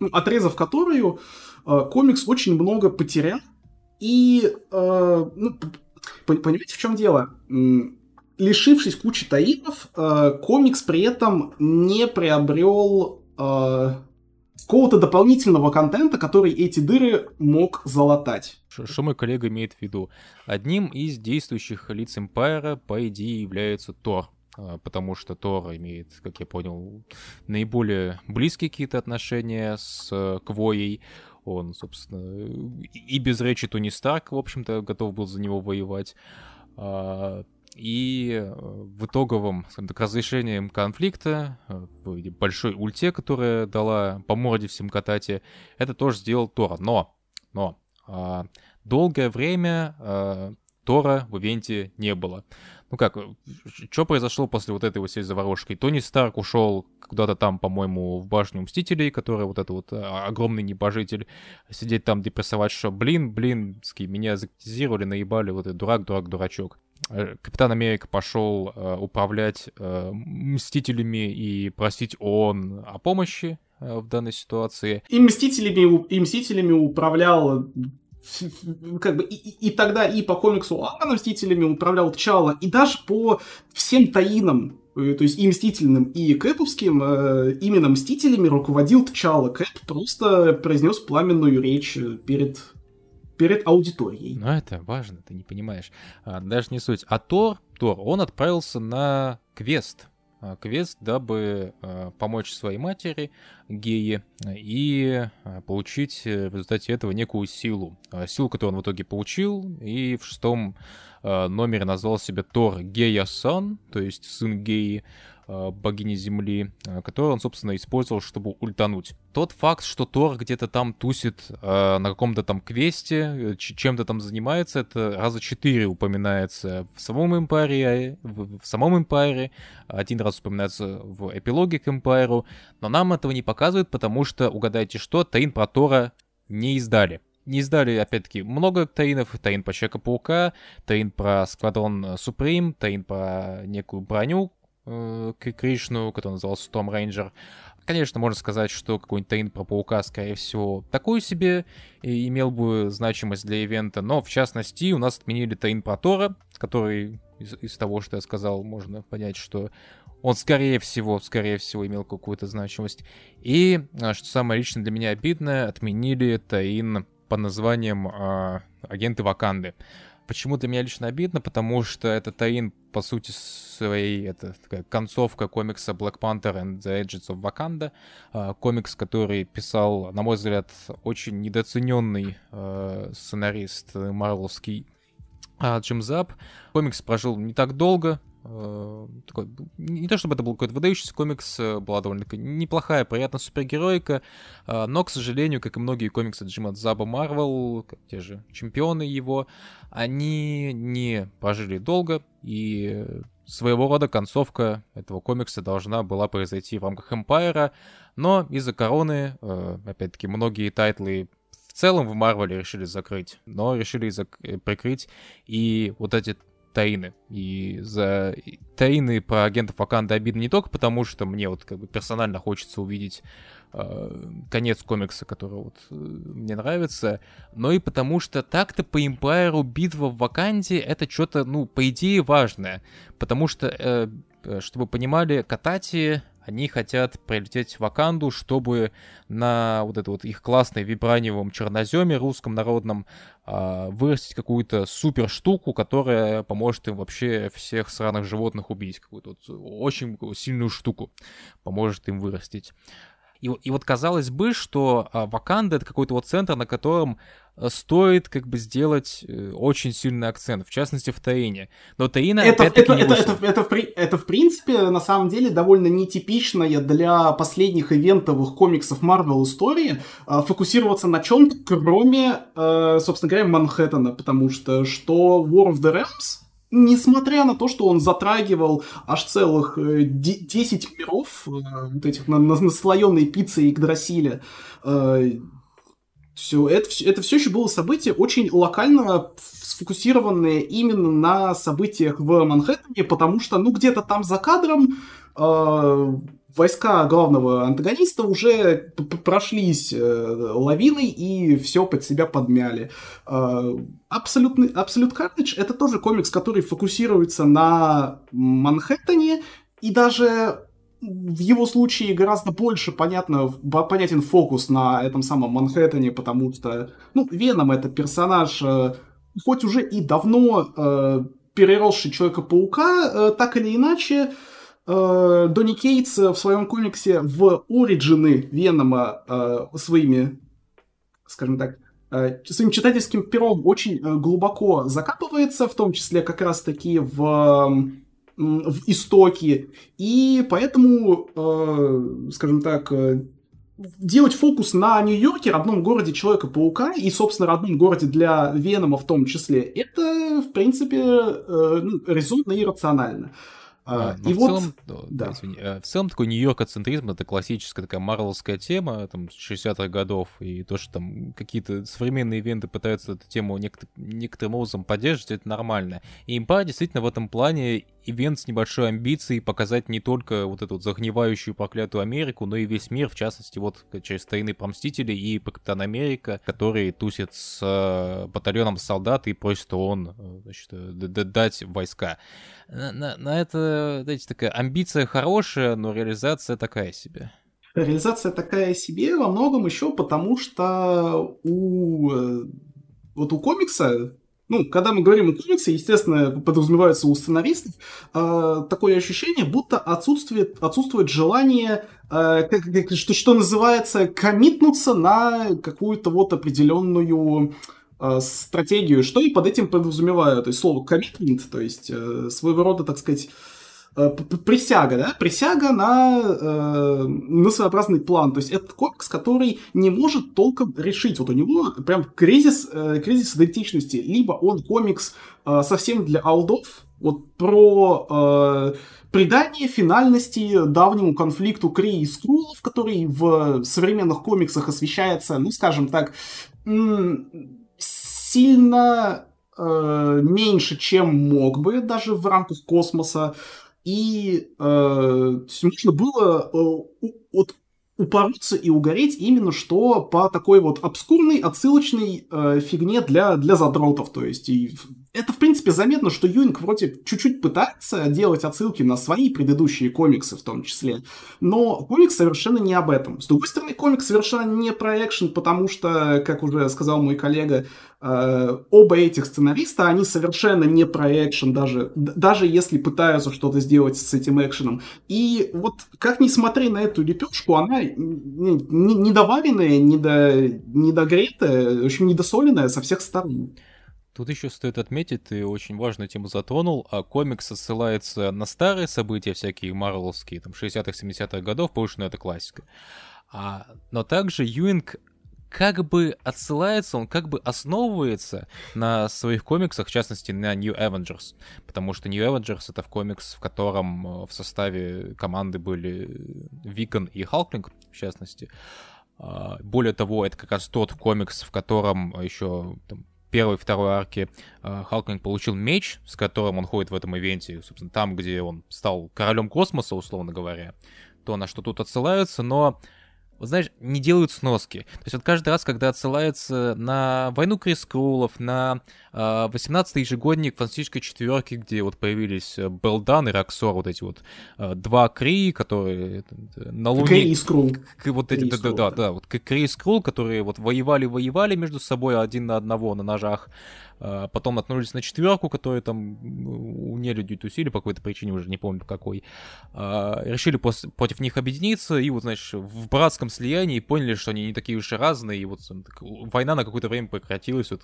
ну, отрезав которую, э, комикс очень много потерял. И, э, ну, Понимаете, в чем дело? Лишившись кучи таинов, э, комикс при этом не приобрел э, какого-то дополнительного контента, который эти дыры мог залатать. Что мой коллега имеет в виду? Одним из действующих лиц Эмпайра, по идее, является Тор. А, потому что Тор имеет, как я понял, наиболее близкие какие-то отношения с э, Квоей. Он, собственно, и без речи Тони Старк, в общем-то, готов был за него воевать. А, и э, в итоговом, скажем так, разрешении конфликта, э, большой ульте, которая дала по морде всем катате, это тоже сделал Тора. Но, но, а, долгое время Тора в ивенте не было ну как, что произошло после вот этой вот всей заварушки? Тони Старк ушел куда-то там, по-моему, в башню Мстителей, которая вот это вот а, огромный небожитель, сидеть там депрессовать, что блин, блин, меня закритизировали, наебали, вот этот дурак, дурак, дурачок. Э, Капитан Америка пошел э, управлять э, Мстителями и просить ООН о помощи э, в данной ситуации. И Мстителями, и Мстителями управлял как бы и, и тогда и по комиксу Ага Мстителями управлял Чала, и даже по всем таинам, э, то есть и Мстительным, и Кэповским, э, именно Мстителями руководил Тчала. Кэп просто произнес пламенную речь перед перед аудиторией. Ну, это важно, ты не понимаешь. А, даже не суть. А Тор, Тор, он отправился на квест Э, квест, дабы э, помочь своей матери, геи, и э, получить в результате этого некую силу. Силу, которую он в итоге получил, и в шестом номере назвал себя Тор Гея-сан, то есть сын геи, Э, богини Земли, э, которую он, собственно, использовал, чтобы ультануть. Тот факт, что Тор где-то там тусит э, на каком-то там квесте, чем-то там занимается, это раза четыре упоминается в самом Эмпайре, в, в самом Эмпайре, один раз упоминается в эпилоге к Эмпайру, но нам этого не показывают, потому что, угадайте что, Таин про Тора не издали. не издали, опять-таки, много таинов. Таин по Человека-паука, таин про Сквадрон Суприм, таин про некую броню э, Кришну, который назывался Том Рейнджер. Конечно, можно сказать, что какой-нибудь таин про паука, скорее всего, такой себе имел бы значимость для ивента, но, в частности, у нас отменили таин про Тора, который из, из того, что я сказал, можно понять, что он, скорее всего, скорее всего, имел какую-то значимость. И, а, что самое лично для меня обидное, отменили таин по названием э, «Агенты Ваканды». Почему для меня лично обидно? Потому что это Таин, по сути своей, это такая концовка комикса Black Panther and the Edges of Wakanda. Э, комикс, который писал, на мой взгляд, очень недооцененный э, сценарист марвелский э, Джим Зап. Комикс прожил не так долго, такой, не то чтобы это был какой-то выдающийся комикс, э, была довольно неплохая, приятная супергеройка, э, но, к сожалению, как и многие комиксы Джима Заба в Марвел, те же чемпионы его, они не прожили долго, и своего рода концовка этого комикса должна была произойти в рамках Эмпайра, но из-за короны, опять-таки, многие тайтлы в целом в Марвеле решили закрыть, но решили зак- прикрыть и вот эти Таины. И за Таины про агентов Ваканда обидно не только потому, что мне вот как бы персонально хочется увидеть э, конец комикса, который вот э, мне нравится, но и потому что так-то по Импайру битва в Ваканде это что-то, ну, по идее важное. Потому что, э, э чтобы понимали, Катати они хотят прилететь в Ваканду, чтобы на вот это вот их классной вибраниевом черноземе русском народном вырастить какую-то супер штуку, которая поможет им вообще всех сраных животных убить. Какую-то вот очень сильную штуку поможет им вырастить. И, и вот казалось бы, что а, Ваканда это какой-то вот центр, на котором Э, стоит как бы сделать э, очень сильный акцент, в частности в Таине. Но Таина это, это, это, это, это, это, в, это в принципе на самом деле довольно нетипичная для последних ивентовых комиксов Marvel истории э, фокусироваться на чем-то, кроме, собственно говоря, Манхэттена, потому что что War of the Realms, несмотря на то, что он затрагивал аж целых 10 миров, вот этих на, на, наслоенной пиццей Игдрасиля, все, это, это все еще было событие очень локально сфокусированное именно на событиях в Манхэттене, потому что, ну, где-то там за кадром э, войска главного антагониста уже прошлись э, лавиной и все под себя подмяли. Э, Абсолютный, Абсолют Carnage это тоже комикс, который фокусируется на Манхэттене, и даже в его случае гораздо больше понятно, понятен фокус на этом самом Манхэттене, потому что, ну, Веном это персонаж, э, хоть уже и давно э, переросший Человека-паука, э, так или иначе, э, Донни Кейтс в своем комиксе в Оригины Венома э, своими, скажем так, э, своим читательским пером очень э, глубоко закапывается, в том числе как раз-таки в в истоки, и поэтому, э, скажем так, э, делать фокус на Нью-Йорке, родном городе Человека-паука, и, собственно, родном городе для Венома в том числе, это, в принципе, э, ну, резонно и рационально. А, и в вот... целом, да. Извини, э, в целом такой нью-йорк-центризм это классическая такая марвелская тема там 60-х годов, и то, что там какие-то современные ивенты пытаются эту тему некотор- некоторым образом поддерживать, это нормально. И импа действительно в этом плане ивент с небольшой амбицией показать не только вот эту загнивающую проклятую Америку, но и весь мир, в частности, вот через тайны про Мстители и Капитан Америка, который тусит с э, батальоном солдат и просит он э, значит, дать войска. На, на, на это, знаете, такая амбиция хорошая, но реализация такая себе. Реализация такая себе во многом еще потому, что у э, вот у комикса ну, когда мы говорим о комиксе, естественно, подразумевается у сценаристов э, такое ощущение, будто отсутствует, отсутствует желание, э, как, как, что, что называется, коммитнуться на какую-то вот определенную э, стратегию, что и под этим подразумеваю. То есть слово commitment, то есть э, своего рода, так сказать, присяга, да, присяга на, э, на своеобразный план. То есть это комикс, который не может толком решить. Вот у него прям кризис, э, кризис идентичности. Либо он комикс э, совсем для алдов, вот про э, придание финальности давнему конфликту Крии и Скрулов, который в современных комиксах освещается, ну, скажем так, сильно э, меньше, чем мог бы даже в рамках космоса. И э, можно было э, от упороться и угореть именно что по такой вот обскурной, отсылочной э, фигне для, для задротов. То есть и это, в принципе, заметно, что Юинг вроде чуть-чуть пытается делать отсылки на свои предыдущие комиксы в том числе, но комикс совершенно не об этом. С другой стороны, комикс совершенно не про экшен, потому что, как уже сказал мой коллега, оба этих сценариста, они совершенно не про экшен, даже, даже если пытаются что-то сделать с этим экшеном. И вот как ни смотри на эту лепешку, она недоваренная, недо, недогретая, в общем, недосоленная со всех сторон. Тут еще стоит отметить, ты очень важную тему затронул, а комикс ссылается на старые события, всякие марвелские, там, 60-х, 70-х годов, потому что ну, это классика. А, но также Юинг как бы отсылается, он как бы основывается на своих комиксах, в частности, на New Avengers. Потому что New Avengers — это в комикс, в котором э, в составе команды были Викон и Халклинг, в частности. А, более того, это как раз тот комикс, в котором еще там, первой второй арке э, Халкинг получил меч, с которым он ходит в этом ивенте, собственно, там, где он стал королем космоса, условно говоря, то на что тут отсылаются, но вот знаешь, не делают сноски. То есть вот каждый раз, когда отсылается на войну Крис Крулов, на э, 18-й ежегодник фантастической четверки, где вот появились э, Белдан и Роксор, вот эти вот э, два Кри, которые э, на Луне... Крей и Скрул. Вот эти, да, да, да, да, вот Крей и Скрул, которые вот воевали-воевали между собой один на одного на ножах. А, потом наткнулись на четверку, которая там у нелюдей тусили по какой-то причине, уже не помню по какой. А, решили пос- против них объединиться, и вот, знаешь, в братском слиянии поняли, что они не такие уж и разные, и вот война на какое-то время прекратилась. Вот,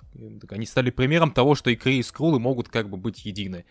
они стали примером того, что и Крей и Скрулы могут как бы быть едины.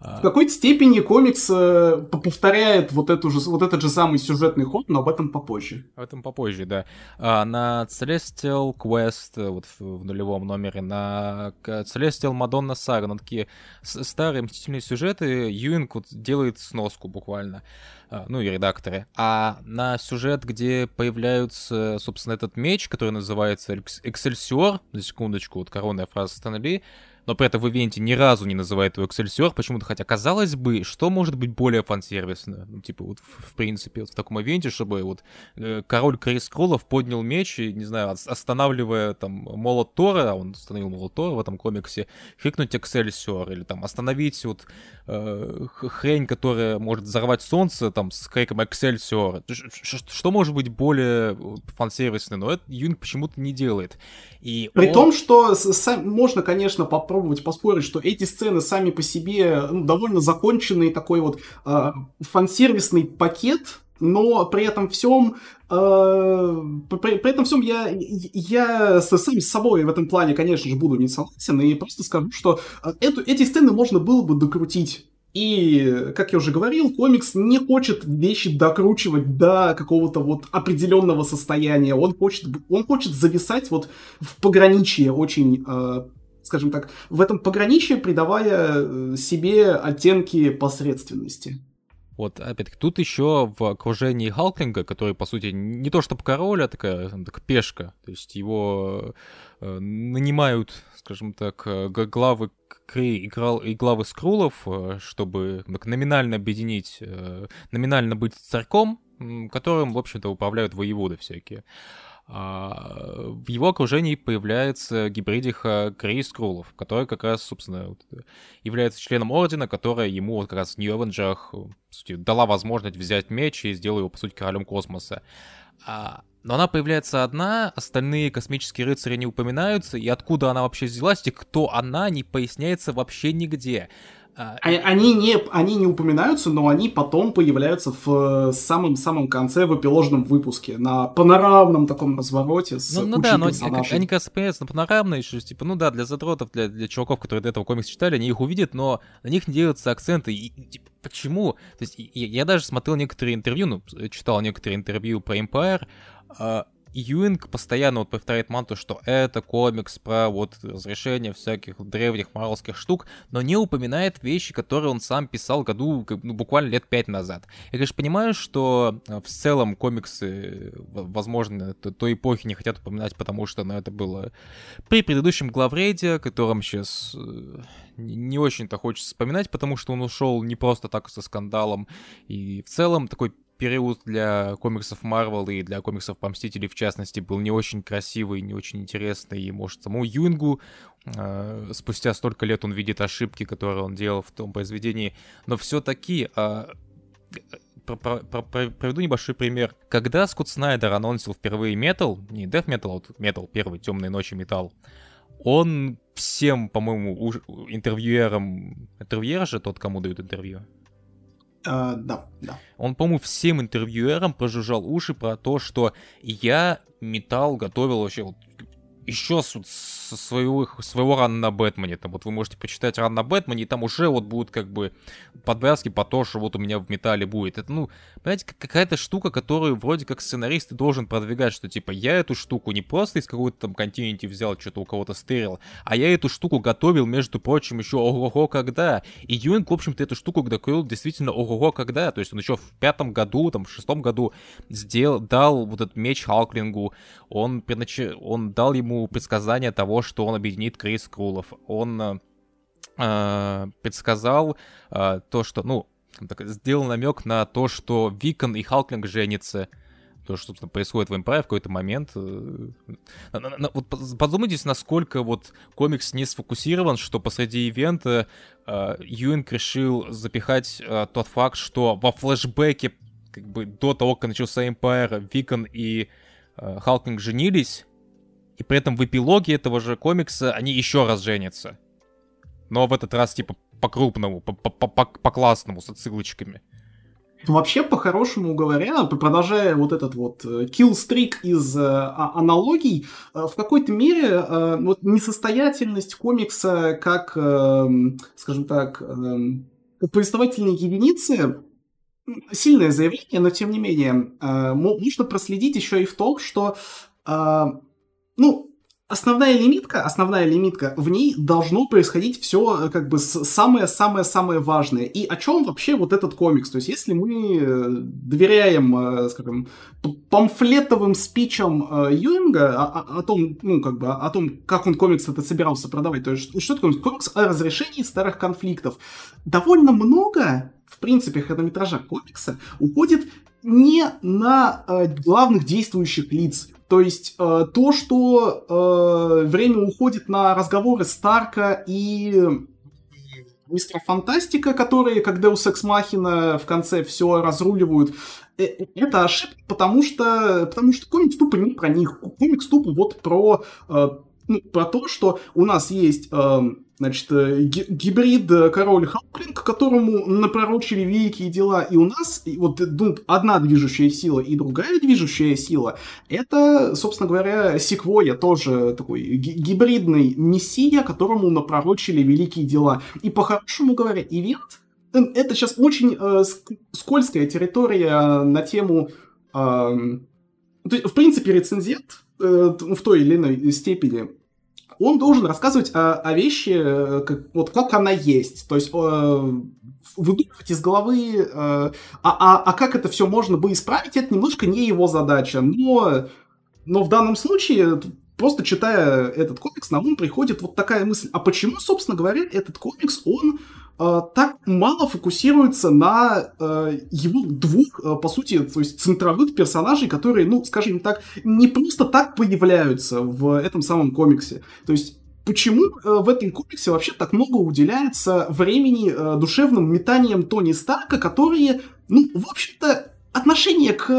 В какой-то степени комикс э, повторяет вот, эту же, вот этот же самый сюжетный ход, но об этом попозже. Об этом попозже, да. А, на Celestial Quest, э, вот в, нулевом номере, на Celestial Madonna Saga, на такие старые мстительные сюжеты, Юинг вот делает сноску буквально. А, ну и редакторы. А на сюжет, где появляются, собственно, этот меч, который называется Excelsior, за секундочку, вот коронная фраза Стэнли, но при этом в ивенте ни разу не называет его Excelsior почему-то, хотя казалось бы, что может быть более фан-сервисно, ну, типа, вот, в, принципе, вот в таком ивенте, чтобы вот э, король Крис Кроллов поднял меч и, не знаю, останавливая там молот Тора, он остановил молот Тора в этом комиксе, крикнуть Excelsior, или там остановить вот э, хрень, которая может взорвать солнце, там, с криком Excelsior. Что может быть более фан-сервисно, но это Юнг почему-то не делает. И При он... том, что можно, конечно, попробовать поспорить, что эти сцены сами по себе ну, довольно законченный такой вот э, фан-сервисный пакет, но при этом всем э, при, при этом всем я, я сам с собой в этом плане, конечно же, буду не согласен, и просто скажу, что э, эту, эти сцены можно было бы докрутить и, как я уже говорил, комикс не хочет вещи докручивать до какого-то вот определенного состояния. Он хочет, он хочет зависать вот в пограничье очень, э, скажем так, в этом пограничье, придавая э, себе оттенки посредственности. Вот, опять-таки, тут еще в окружении Халклинга, который, по сути, не то чтобы король, а такая, такая пешка. То есть его э, нанимают, скажем так, э, главы Крей и главы скрулов, э, чтобы номинально объединить, э, номинально быть царьком, которым, в общем-то, управляют воеводы всякие. В его окружении появляется гибридиха Крей Скрулов, который как раз, собственно, является членом Ордена, которая ему вот как раз в Нью Эвенджах дала возможность взять меч и сделала его, по сути, королем космоса. А но она появляется одна, остальные космические рыцари не упоминаются, и откуда она вообще взялась, и кто она, не поясняется вообще нигде. А, а, они не, они не упоминаются, но они потом появляются в самом-самом конце в эпиложном выпуске, на панорамном таком развороте с Ну, ну да, но они, они, кажется, появляются на панорамной, что, типа, ну да, для задротов, для, для чуваков, которые до этого комикс читали, они их увидят, но на них не делаются акценты. И, типа, почему? То есть я, я даже смотрел некоторые интервью, ну, читал некоторые интервью про Empire, а, Юинг постоянно вот повторяет манту, что это комикс про вот разрешение всяких древних марвелских штук, но не упоминает вещи, которые он сам писал году, ну, буквально лет пять назад. Я, конечно, понимаю, что э, в целом комиксы, возможно, той эпохи не хотят упоминать, потому что, ну, это было при предыдущем главрейде, котором сейчас э, не очень-то хочется вспоминать, потому что он ушел не просто так со скандалом, и в целом такой период для комиксов Марвел и для комиксов по Мстителей, в частности, был не очень красивый, не очень интересный. И, может, самому Юингу э, спустя столько лет он видит ошибки, которые он делал в том произведении. Но все-таки... Э, про, проведу небольшой пример. Когда Скотт Снайдер анонсил впервые Метал, не Death Metal, а вот Metal, первый, Темные ночи Металл, он всем, по-моему, интервьюерам... Интервьюер же тот, кому дают интервью? Uh, да, да. Он, по-моему, всем интервьюерам прожужжал уши про то, что я металл готовил вообще вот еще со своего, своего рана на Бэтмене. Там вот вы можете почитать ран на Бэтмене, и там уже вот будут как бы подвязки по то, что вот у меня в металле будет. Это, ну, понимаете, какая-то штука, которую вроде как сценарист должен продвигать, что типа я эту штуку не просто из какого-то там континенте взял, что-то у кого-то стырил, а я эту штуку готовил, между прочим, еще ого-го когда. И Юинг, в общем-то, эту штуку готовил действительно ого-го когда. То есть он еще в пятом году, там, в шестом году сделал, дал вот этот меч Халклингу, он, он дал ему предсказание того, что он объединит Крис Крулов. Он э, э, предсказал э, то, что, ну, так, сделал намек на то, что Викон и Халклинг женятся. То, что, собственно, происходит в Empire в какой-то момент. Э, вот подумайтесь, насколько вот комикс не сфокусирован, что посреди ивента э, Юинг решил запихать э, тот факт, что во флешбеке, как бы до того, как начался Empire, Викон и э, Халклинг женились, и при этом в эпилоге этого же комикса они еще раз женятся. Но в этот раз, типа, по-крупному, по-классному, с отсылочками. Вообще, по-хорошему говоря, продолжая вот этот вот киллстрик э, из э, а, аналогий, э, в какой-то мере э, вот несостоятельность комикса как, э, скажем так, э, повествовательной единицы сильное заявление, но тем не менее э, можно проследить еще и в том, что э, ну, основная лимитка, основная лимитка, в ней должно происходить все э, как бы самое-самое-самое важное. И о чем вообще вот этот комикс? То есть, если мы э, доверяем, э, скажем, памфлетовым спичам Юинга о, о том, ну, как бы, о том, как он комикс это собирался продавать, то есть, что такое комикс о разрешении старых конфликтов, довольно много в принципе, хронометража комикса уходит не на э, главных действующих лиц. То есть э, то, что э, время уходит на разговоры Старка и мистера Фантастика, которые, как Deus Ex Machina в конце все разруливают, э, это ошибка, потому что, потому что комикс тупо не про них. Комикс тупо вот про, э, ну, про то, что у нас есть э, Значит, э, гибрид э, король Халклинг, которому напророчили великие дела, и у нас вот ну, одна движущая сила и другая движущая сила, это, собственно говоря, Секвоя, тоже такой гибридный мессия, которому напророчили великие дела. И по-хорошему говоря, ивент э, это сейчас очень э, скользкая территория на тему... Э, в принципе, рецензент э, в той или иной степени он должен рассказывать о, о вещи, э, как, вот как она есть. То есть э, выдумывать из головы, э, а, а, а как это все можно бы исправить, это немножко не его задача. Но, но в данном случае просто читая этот комикс, на ум приходит вот такая мысль, а почему, собственно говоря, этот комикс, он э, так мало фокусируется на э, его двух, э, по сути, то есть центровых персонажей, которые, ну, скажем так, не просто так появляются в этом самом комиксе. То есть почему э, в этом комиксе вообще так много уделяется времени э, душевным метаниям Тони Старка, которые, ну, в общем-то, отношение к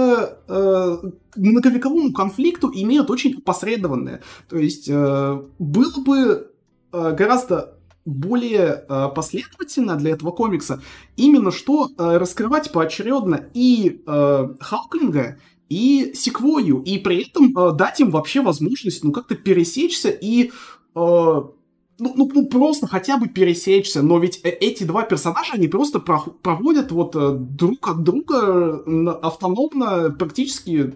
э, многовековому конфликту имеют очень опосредованное. То есть э, было бы э, гораздо более э, последовательно для этого комикса именно что э, раскрывать поочередно и э, Халклинга, и Секвою, и при этом э, дать им вообще возможность, ну, как-то пересечься и, э, ну, ну, ну, просто хотя бы пересечься, но ведь э, эти два персонажа, они просто про проводят вот э, друг от друга автономно практически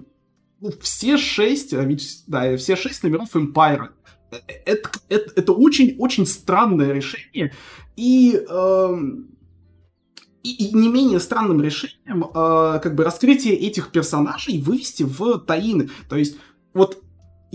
ну, все шесть, а да, все шесть номеров Empire. Это, это, это очень, очень странное решение. И, э, и, и не менее странным решением э, как бы раскрытие этих персонажей вывести в таины. То есть вот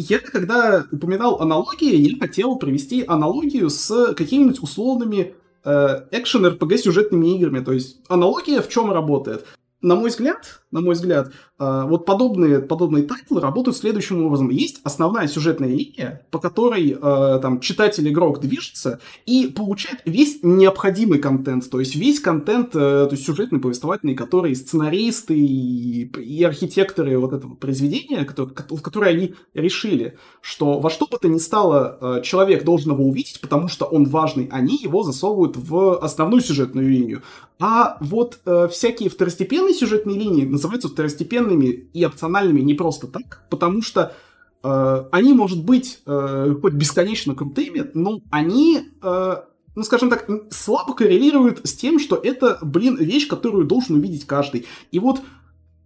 я, когда упоминал аналогии, я хотел провести аналогию с какими-нибудь условными э, экшен-РПГ сюжетными играми. То есть аналогия в чем работает? на мой взгляд, на мой взгляд, э, вот подобные, подобные тайтлы работают следующим образом. Есть основная сюжетная линия, по которой э, там читатель-игрок движется и получает весь необходимый контент, то есть весь контент, э, то есть сюжетный, повествовательный, который сценаристы и, и архитекторы вот этого произведения, в которое они решили, что во что бы то ни стало человек должен его увидеть, потому что он важный, они его засовывают в основную сюжетную линию. А вот э, всякие второстепенные сюжетные линии называются второстепенными и опциональными не просто так, потому что э, они, может быть, э, хоть бесконечно крутыми, но они, э, ну, скажем так, слабо коррелируют с тем, что это, блин, вещь, которую должен увидеть каждый. И вот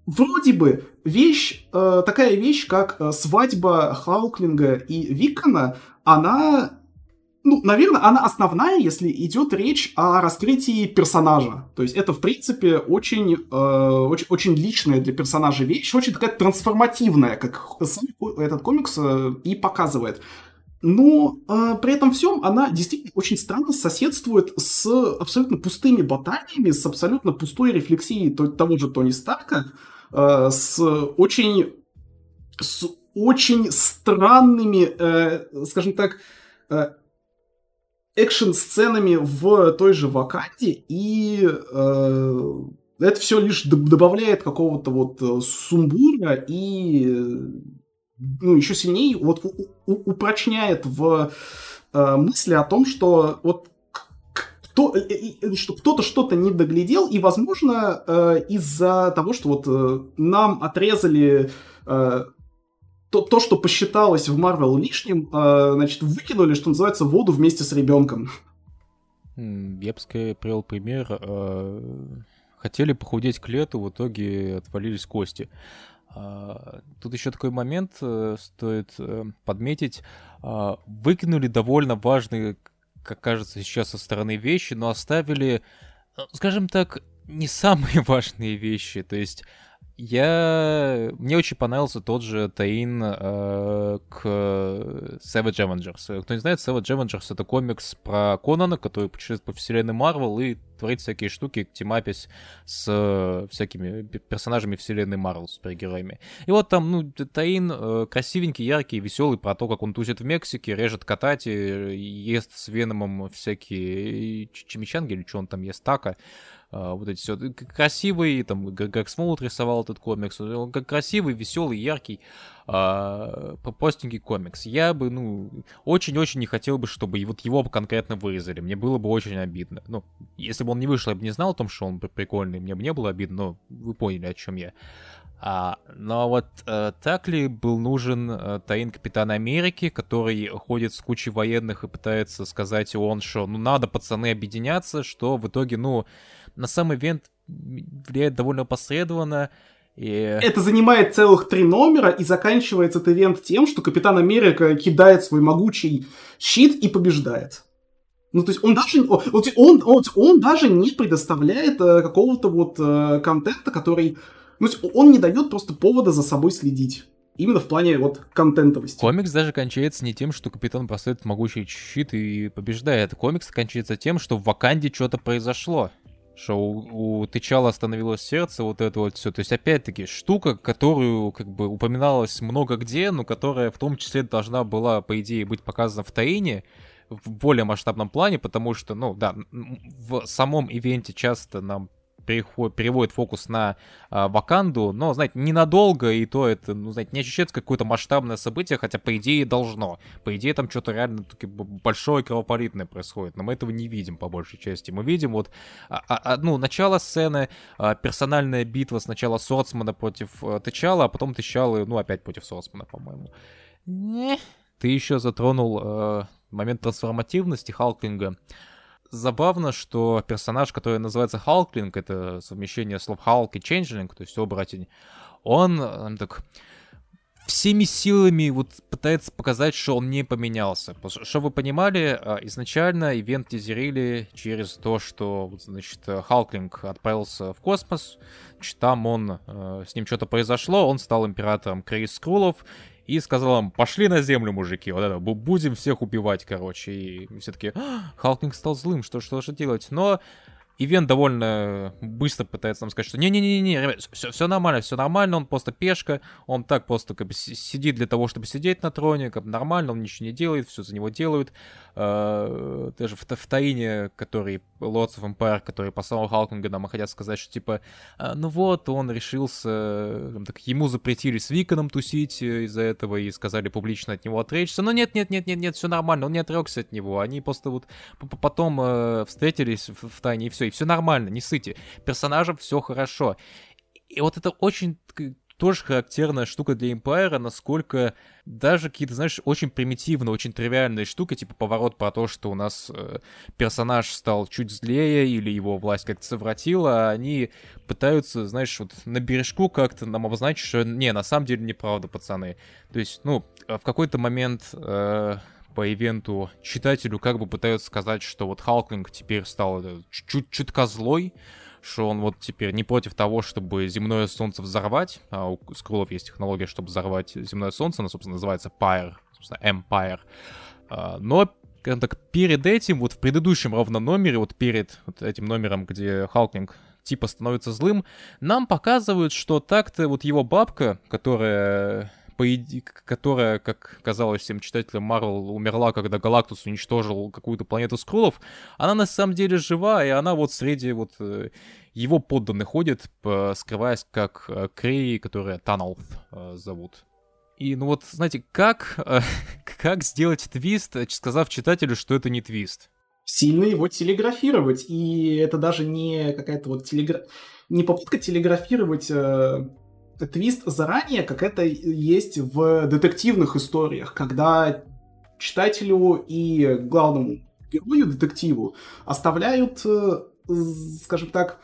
вроде бы вещь, э, такая вещь, как э, свадьба Хауклинга и Викона, она ну, наверное, она основная, если идет речь о раскрытии персонажа. То есть это, в принципе, очень, э, очень, очень личная для персонажа вещь, очень такая трансформативная, как этот комикс э, и показывает. Но э, при этом всем она действительно очень странно соседствует с абсолютно пустыми баталиями, с абсолютно пустой рефлексией того же Тони Старка, э, с очень с очень странными, э, скажем так, э, экшн-сценами в той же Ваканде, и э, это все лишь добавляет какого-то вот э, сумбура и ну, еще сильнее вот упрочняет в э, мысли о том, что вот кто, э, что кто-то что-то не доглядел, и, возможно, э, из-за того, что вот э, нам отрезали э, то, то, что посчиталось в Марвел лишним, э, значит, выкинули, что называется, воду вместе с ребенком. Я бы привел пример. Э, хотели похудеть к лету, в итоге отвалились кости. Э, тут еще такой момент э, стоит подметить. Выкинули довольно важные, как кажется сейчас со стороны вещи, но оставили, скажем так, не самые важные вещи. То есть я... Мне очень понравился тот же Таин э, к Savage Avengers. Кто не знает, Savage Avengers — это комикс про Конана, который путешествует по вселенной Марвел и творит всякие штуки, темапись с всякими персонажами вселенной Марвел, супергероями. И вот там, ну, Таин э, красивенький, яркий, веселый, про то, как он тусит в Мексике, режет катати, ест с Веномом всякие чимичанги или что он там ест, така. А, вот эти все красивый, там, как Смолот рисовал этот комикс, он как красивый, веселый, яркий, а, простенький комикс. Я бы, ну, очень-очень не хотел бы, чтобы вот его конкретно вырезали, мне было бы очень обидно. Ну, если бы он не вышел, я бы не знал о том, что он прикольный, мне бы не было обидно, но вы поняли, о чем я. А, но вот э, так ли был нужен э, Таин Капитана Америки, который ходит с кучей военных и пытается сказать он, что ну надо, пацаны, объединяться, что в итоге, ну, на сам ивент влияет довольно посредованно. И... Это занимает целых три номера, и заканчивается этот ивент тем, что Капитан Америка кидает свой могучий щит и побеждает. Ну, то есть он даже, он, он, он, он даже не предоставляет э, какого-то вот э, контента, который... Ну, он не дает просто повода за собой следить. Именно в плане вот контентовости. Комикс даже кончается не тем, что капитан поставит могучий щит и побеждает. Комикс кончается тем, что в Ваканде что-то произошло что у, у Тычала остановилось сердце, вот это вот все. То есть, опять-таки, штука, которую, как бы, упоминалось много где, но которая в том числе должна была, по идее, быть показана в Таине, в более масштабном плане, потому что, ну, да, в самом ивенте часто нам переход, переводит фокус на э, Ваканду, но, знаете, ненадолго, и то это, ну, знаете, не ощущается какое-то масштабное событие, хотя, по идее, должно. По идее, там что-то реально таки, большое кровопролитное происходит, но мы этого не видим, по большей части. Мы видим вот, а, а, ну, начало сцены, а, персональная битва сначала Сорцмана против а, Тычала, а потом Тычалы, ну, опять против Сорцмана, по-моему. Не. Ты еще затронул э, момент трансформативности Халклинга забавно, что персонаж, который называется Халклинг, это совмещение слов Халк и Ченджлинг, то есть оборотень, он так всеми силами вот пытается показать, что он не поменялся. Что вы понимали, а, изначально ивент тизерили через то, что, значит, Халклинг отправился в космос, там он, э, с ним что-то произошло, он стал императором Крейс Скрулов, и сказал им, пошли на землю, мужики, вот это, будем всех убивать, короче. И все таки «А, Халкинг стал злым, что, что же делать? Но Ивент довольно быстро пытается нам сказать, что не-не-не-не, ребят, все, все нормально, все нормально, он просто пешка, он так просто как бы сидит для того, чтобы сидеть на троне, как бы нормально, он ничего не делает, все за него делают. Uh, даже в, в Таине, который Lords of Empire, который по самому Халкинга нам хотят сказать, что типа, а, ну вот, он решился, там, так, ему запретили с Виконом тусить из-за этого и сказали публично от него отречься, но нет, нет, нет, нет, нет, все нормально, он не отрекся от него, они просто вот потом uh, встретились в, в Тайне и все, и все нормально, не сыти. Персонажам все хорошо. И вот это очень тоже характерная штука для Empire, насколько даже какие-то, знаешь, очень примитивные, очень тривиальные штуки, типа поворот про то, что у нас э, персонаж стал чуть злее или его власть как-то совратила, они пытаются, знаешь, вот на бережку как-то нам обозначить, что не, на самом деле неправда, пацаны. То есть, ну, в какой-то момент э, по ивенту читателю как бы пытаются сказать, что вот Халклинг теперь стал чуть чутка злой, что он вот теперь не против того, чтобы земное солнце взорвать, а у скрулов есть технология, чтобы взорвать земное солнце, она, собственно, называется Pyre, собственно, Empire. А, но так, перед этим, вот в предыдущем ровно номере, вот перед вот этим номером, где Халклинг типа становится злым, нам показывают, что так-то вот его бабка, которая которая, как казалось всем читателям Марвел, умерла, когда Галактус уничтожил какую-то планету скроллов, она на самом деле жива, и она вот среди вот э, его подданных ходит, скрываясь как э, Крей, которая Таналф э, зовут. И ну вот, знаете, как, как сделать твист, сказав читателю, что это не твист? Сильно его телеграфировать, и это даже не какая-то вот телегра... не попытка телеграфировать твист заранее, как это есть в детективных историях, когда читателю и главному герою, детективу, оставляют, э, скажем так,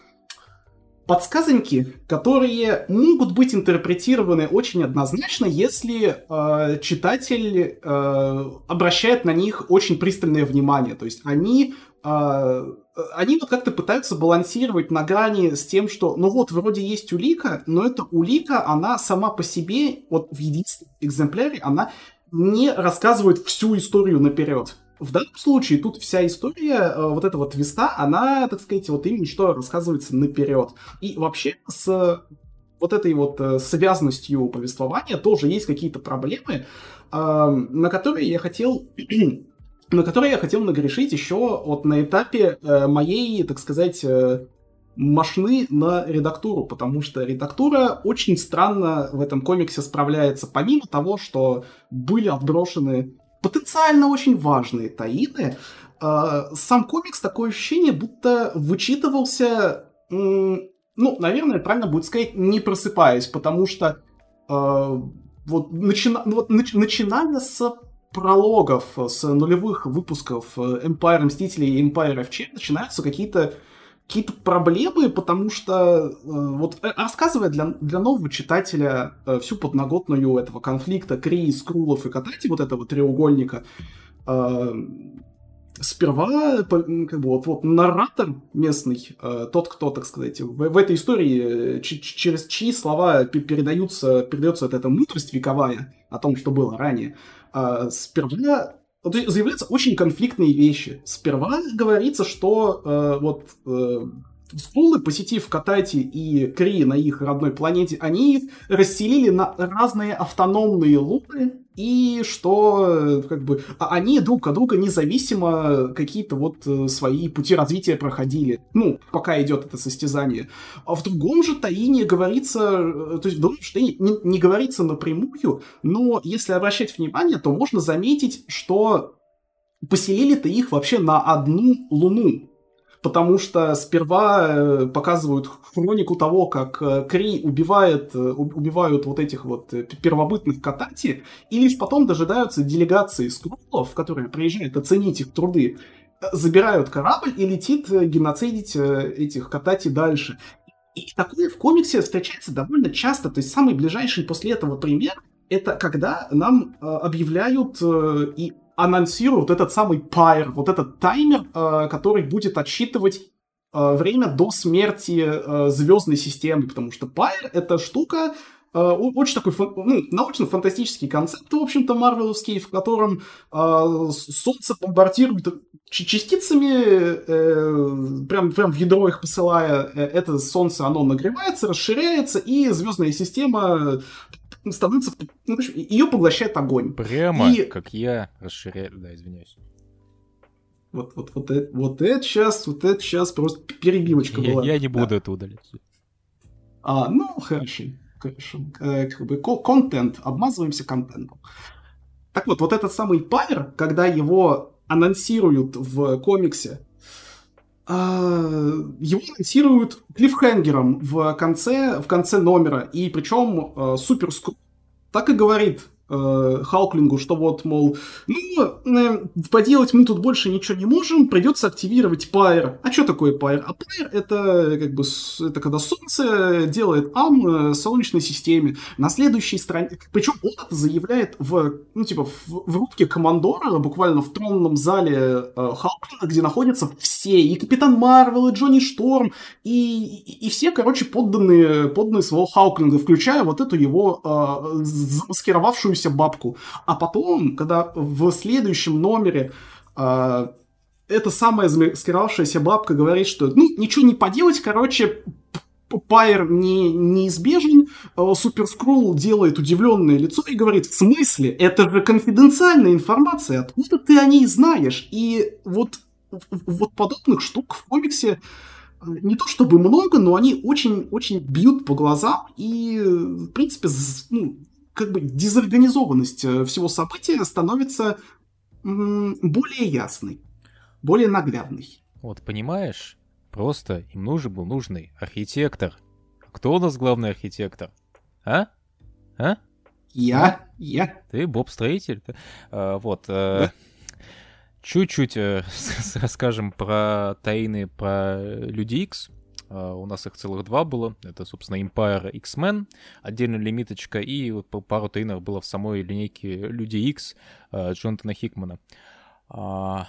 подсказоньки, которые могут быть интерпретированы очень однозначно, если э, читатель э, обращает на них очень пристальное внимание. То есть они они вот как-то пытаются балансировать на грани с тем, что, ну вот, вроде есть улика, но эта улика, она сама по себе, вот в единственном экземпляре, она не рассказывает всю историю наперед. В данном случае тут вся история э, вот этого твиста, она, так сказать, вот именно что рассказывается наперед. И вообще с вот этой вот э, связностью повествования тоже есть какие-то проблемы, э, на которые я хотел на который я хотел нагрешить еще вот на этапе э, моей, так сказать, э, машины на редактуру, потому что редактура очень странно в этом комиксе справляется, помимо того, что были отброшены потенциально очень важные таины, э, сам комикс такое ощущение, будто вычитывался, э, ну, наверное, правильно будет сказать, не просыпаясь, потому что э, вот, начина, вот нач, начиная с прологов, с нулевых выпусков э, Empire Мстителей и Empire FC начинаются какие-то какие-то проблемы, потому что э, вот э, рассказывая для, для нового читателя э, всю подноготную этого конфликта Крии, Скрулов и Катати, вот этого треугольника, э, сперва как бы вот, вот нарратор местный, э, тот, кто, так сказать, в, в этой истории, э, через чьи слова передаются, передается вот эта мудрость вековая о том, что было ранее, а, сперва есть заявляются очень конфликтные вещи. Сперва говорится, что э, вот э, Скулы, посетив Катати и Кри на их родной планете, они их расселили на разные автономные луны, и что как бы а они друг от друга независимо какие-то вот э, свои пути развития проходили. Ну, пока идет это состязание. А в другом же Таине говорится, э, то есть в другом Таине не, не говорится напрямую, но если обращать внимание, то можно заметить, что поселили-то их вообще на одну луну потому что сперва э, показывают хронику того, как э, Кри убивает, э, убивают вот этих вот первобытных катати, и лишь потом дожидаются делегации скрулов, которые приезжают оценить их труды, забирают корабль и летит геноцидить этих катати дальше. И такое в комиксе встречается довольно часто. То есть самый ближайший после этого пример это когда нам объявляют и анонсируют этот самый пайр, вот этот таймер, э, который будет отсчитывать э, время до смерти э, звездной системы, потому что пайр это штука, очень такой ну, научно-фантастический концепт, в общем-то, марвеловский, в котором Солнце бомбардирует частицами, прям, прям в ядро их посылая, это Солнце, оно нагревается, расширяется, и звездная система становится... Ну, ее поглощает огонь. Прямо, и... как я расширяю... Да, извиняюсь. Вот, вот, вот, это, вот это сейчас, вот это сейчас просто перебивочка я, была. Я не буду да. это удалять. А, ну, хорошо. Хорошо. Э, как бы контент. Обмазываемся контентом. Так вот, вот этот самый пайр, когда его анонсируют в комиксе, его анонсируют клиффхенгером в конце, в конце номера, и причем э, супер так и говорит э, Халклингу, что вот, мол, ну, э, поделать мы тут больше ничего не можем, придется активировать Пайр. А что такое Пайр? А Пайр это как бы это когда Солнце делает ам э, Солнечной системе. На следующей странице, причем он это заявляет в, ну, типа, в, в рубке Командора, буквально в тронном зале э, Халклинга, где находятся все, и Капитан Марвел, и Джонни Шторм, и, и, и все, короче, подданные, подданные своего Халклинга, включая вот эту его э, замаскировавшуюся оставшуюся бабку. А потом, когда в следующем номере э, эта самая замаскировавшаяся бабка говорит, что ну, ничего не поделать, короче, Пайер не, неизбежен, Супер Скрулл делает удивленное лицо и говорит, в смысле? Это же конфиденциальная информация, откуда ты о ней знаешь? И вот, вот подобных штук в комиксе э, не то чтобы много, но они очень-очень бьют по глазам и, в принципе, ну, как бы дезорганизованность э, всего события становится более ясной, более наглядной. Вот, понимаешь, просто им нужен был нужный архитектор. Кто у нас главный архитектор? А? А? Я, а? я. Ты Боб-строитель? А, вот. Э, да? Чуть-чуть э, расскажем про тайны про Люди Икс. Uh, у нас их целых два было. Это, собственно, Empire X-Men, отдельная лимиточка, и вот пару тейнеров было в самой линейке Люди X uh, Джонатана Хикмана. Uh,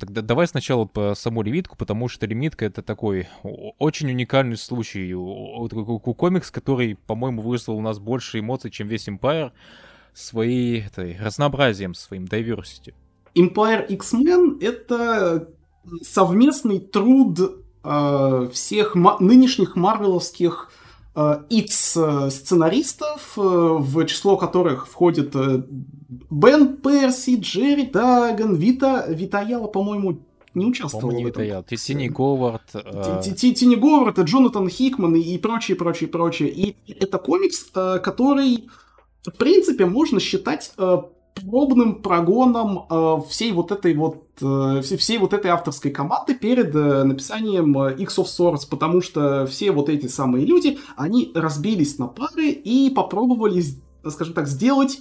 Тогда давай сначала по саму лимитку, потому что лимитка это такой очень уникальный случай. Комикс, который, по-моему, вызвал у нас больше эмоций, чем весь Empire, своей этой, разнообразием, своим diversity. Empire X-Men — это совместный труд всех ма- нынешних марвеловских э, X-сценаристов, э, в число которых входит э, Бен Перси, Джерри Даган, Вита, Витаяла, по-моему, не участвовал в этом. Тини Говард. Э, Тини Говард, Джонатан Хикман и прочее, прочее, прочее. И это комикс, э, который, в принципе, можно считать пробным прогоном э, всей вот этой вот э, всей вот этой авторской команды перед э, написанием э, X of Swords, потому что все вот эти самые люди, они разбились на пары и попробовали, скажем так, сделать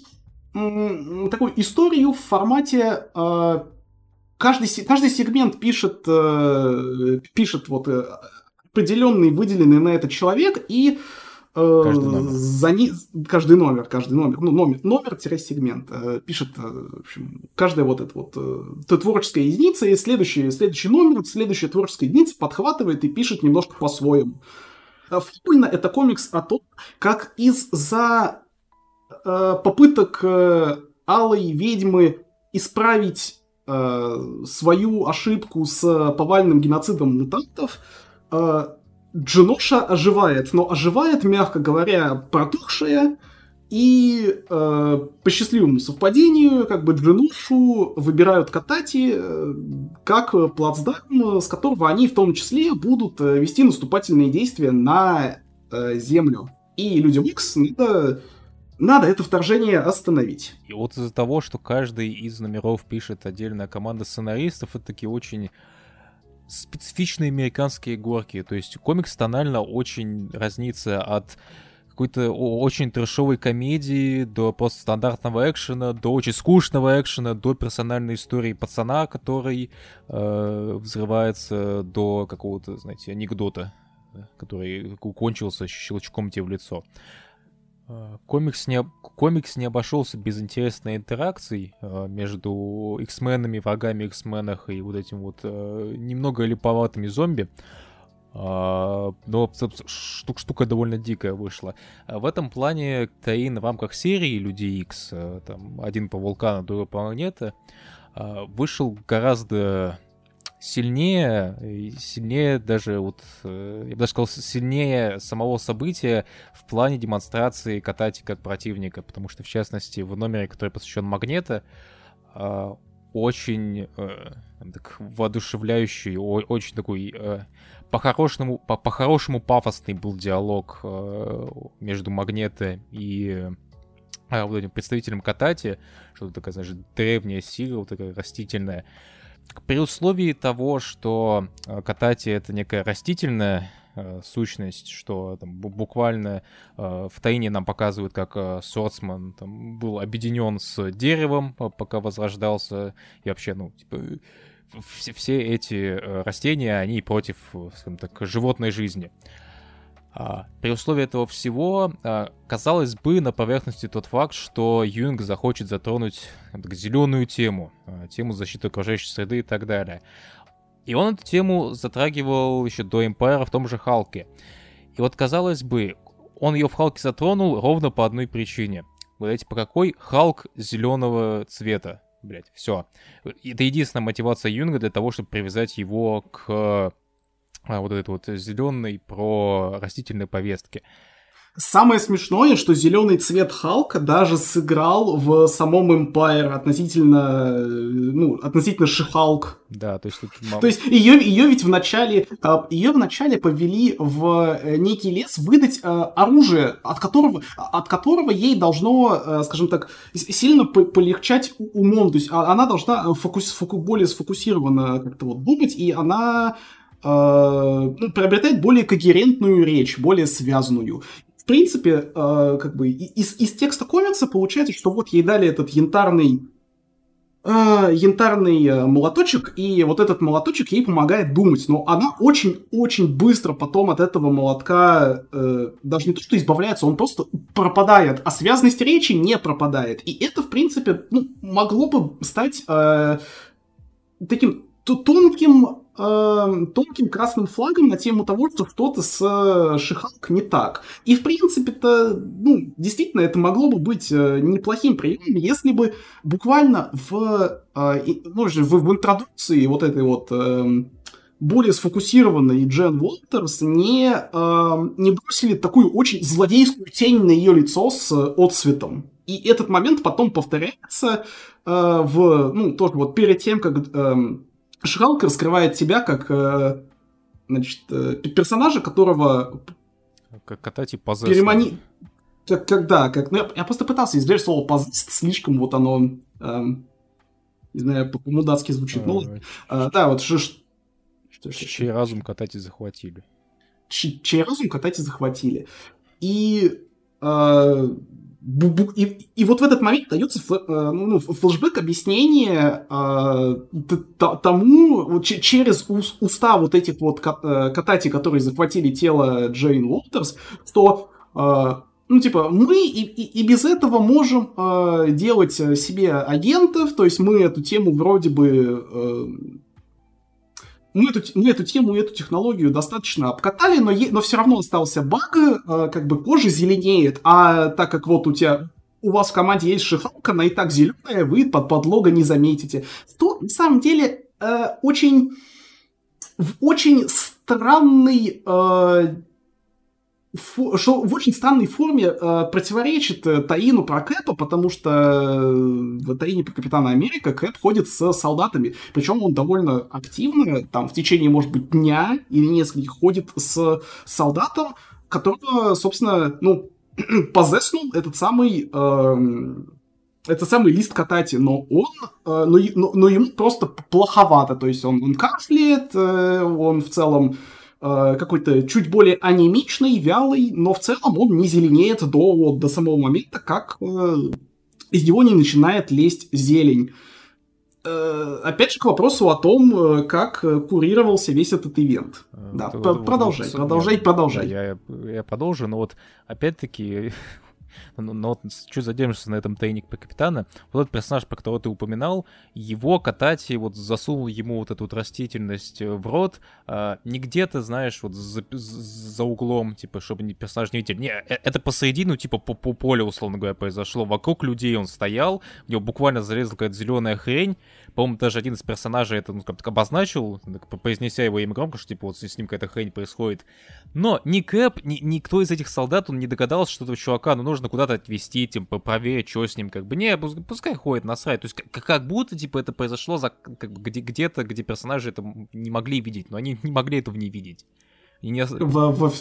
такую историю в формате каждый, каждый сегмент пишет, пишет вот определенный выделенный на этот человек и Каждый номер. За ни... Каждый номер, каждый номер, ну, номер, номер-сегмент э, пишет, э, в общем, каждая вот эта вот э, творческая единица, и следующий, следующий номер, следующая творческая единица подхватывает и пишет немножко по-своему. Фигурно это комикс о том, как из-за попыток алой ведьмы исправить свою ошибку с повальным геноцидом мутантов, Джиноша оживает, но оживает, мягко говоря, протухшая, и э, по счастливому совпадению, как бы Джиношу выбирают Катати э, как плацдарм, с которого они в том числе будут э, вести наступательные действия на э, Землю. И людям Икс надо, надо это вторжение остановить. И вот из-за того, что каждый из номеров пишет отдельная команда сценаристов, это такие очень специфичные американские горки. То есть комикс тонально очень разнится от какой-то очень трешовой комедии до просто стандартного экшена, до очень скучного экшена, до персональной истории пацана, который э, взрывается, до какого-то, знаете, анекдота, который кончился щелчком тебе в лицо. А, комикс не, комикс не обошелся без интересной интеракции э, между X-менами, врагами X-менах и вот этим вот э, немного липоватыми зомби. Но штук, штука довольно дикая вышла. В этом плане Таин в рамках серии Люди X, там один по вулкану, другой по планете, вышел гораздо сильнее, сильнее даже вот, э, я бы даже сказал, сильнее самого события в плане демонстрации Катати как противника, потому что, в частности, в номере, который посвящен Магнета, а, очень э, так, воодушевляющий, очень такой э, по-хорошему, по- по-хорошему пафосный был диалог между Магнета и вот этим представителем Катати, что-то такая, знаешь, древняя сила, вот такая растительная, при условии того, что э, катати это некая растительная э, сущность, что там, буквально э, в Таине нам показывают, как э, Сорцман там, был объединен с деревом, пока возрождался, и вообще, ну, типа, все, все эти э, растения, они против, скажем так, животной жизни. А, при условии этого всего, а, казалось бы, на поверхности тот факт, что Юнг захочет затронуть зеленую тему, а, тему защиты окружающей среды и так далее. И он эту тему затрагивал еще до Эмпайра в том же Халке. И вот, казалось бы, он ее в Халке затронул ровно по одной причине. Знаете, по какой? Халк зеленого цвета. Блять, все. Это единственная мотивация Юнга для того, чтобы привязать его к вот этой вот зеленой про растительные повестки. Самое смешное, что зеленый цвет Халка даже сыграл в самом Empire относительно, ну, относительно Шихалк. Да, то есть... Тут... То есть ее, ее ведь вначале, а, ее вначале повели в э, некий лес выдать э, оружие, от которого, от которого ей должно, э, скажем так, сильно полегчать умом. То есть а, она должна фокус, фоку, более сфокусированно как-то вот думать, и она ну, приобретает более когерентную речь, более связанную. В принципе, э, как бы из, из текста комикса получается, что вот ей дали этот янтарный э, янтарный э, молоточек, и вот этот молоточек ей помогает думать, но она очень-очень быстро потом от этого молотка э, даже не то, что избавляется, он просто пропадает, а связанность речи не пропадает. И это, в принципе, ну, могло бы стать э, таким тонким э, тонким красным флагом на тему того, что что-то с э, Шихалк не так. И, в принципе-то, ну, действительно, это могло бы быть э, неплохим приемом, если бы буквально в, э, ну, в, в интродукции вот этой вот э, более сфокусированной Джен Уолтерс не, э, не бросили такую очень злодейскую тень на ее лицо с отцветом. И этот момент потом повторяется э, в, ну, тоже вот перед тем, как э, Шихалк раскрывает тебя как э, значит, э, персонажа, которого... Как катать и позес. Перемани... Как, когда, как... Ну, я, я просто пытался избежать слово позес, слишком вот оно... Эм, не знаю, по-мудацки звучит. Ну, э, да, вот что... что чей разум катать и захватили. Чей разум катать и захватили. И э, и, и вот в этот момент дается э, ну, флешбэк объяснение э, тому вот, через уста вот этих вот э, катати, которые захватили тело Джейн Уолтерс, что э, ну, типа, мы и, и, и без этого можем э, делать себе агентов, то есть мы эту тему вроде бы э, мы эту, мы эту тему, эту технологию достаточно обкатали, но, е, но все равно остался баг, э, как бы кожа зеленеет, а так как вот у тебя у вас в команде есть шифровка, она и так зеленая, вы под подлога не заметите. То на самом деле э, очень в очень странный э, что в очень странной форме э, противоречит э, Таину про Кэпа, потому что э, в Таине про Капитана Америка Кэп ходит с солдатами, причем он довольно активно, там в течение, может быть, дня или нескольких ходит с солдатом, которого, собственно, ну, позеснул этот самый э, это самый лист катати, но он, э, но, но, но ему просто плоховато, то есть он, он кашляет, э, он в целом какой-то чуть более анемичный, вялый, но в целом он не зеленеет до, вот, до самого момента, как э, из него не начинает лезть зелень. Э, опять же, к вопросу о том, э, как курировался весь этот ивент. Да, вот, продолжай, вот, продолжай, нет, продолжай. Да, я, я продолжу, но вот опять-таки но, но вот чуть задержимся на этом тайник по капитана. Вот этот персонаж, про которого ты упоминал, его Катати вот засунул ему вот эту вот растительность в рот, а, не где-то, знаешь, вот за, за углом, типа, чтобы персонаж не видел. Не, э, это посередину, типа, по, по полю, условно говоря, произошло. Вокруг людей он стоял, в него буквально залезла какая-то зеленая хрень. По-моему, даже один из персонажей это, ну, как-то обозначил, произнеся его имя громко, что, типа, вот с ним какая-то хрень происходит. Но ни Кэп, ни, никто из этих солдат, он не догадался, что этого чувака, ну, нужно куда-то отвезти, типа, проверить, что с ним, как бы, не, пускай ходит, насрать. То есть, как, как будто, типа, это произошло за, как бы, где, где-то, где персонажи это не могли видеть, но они не могли этого не видеть. И не... в, в,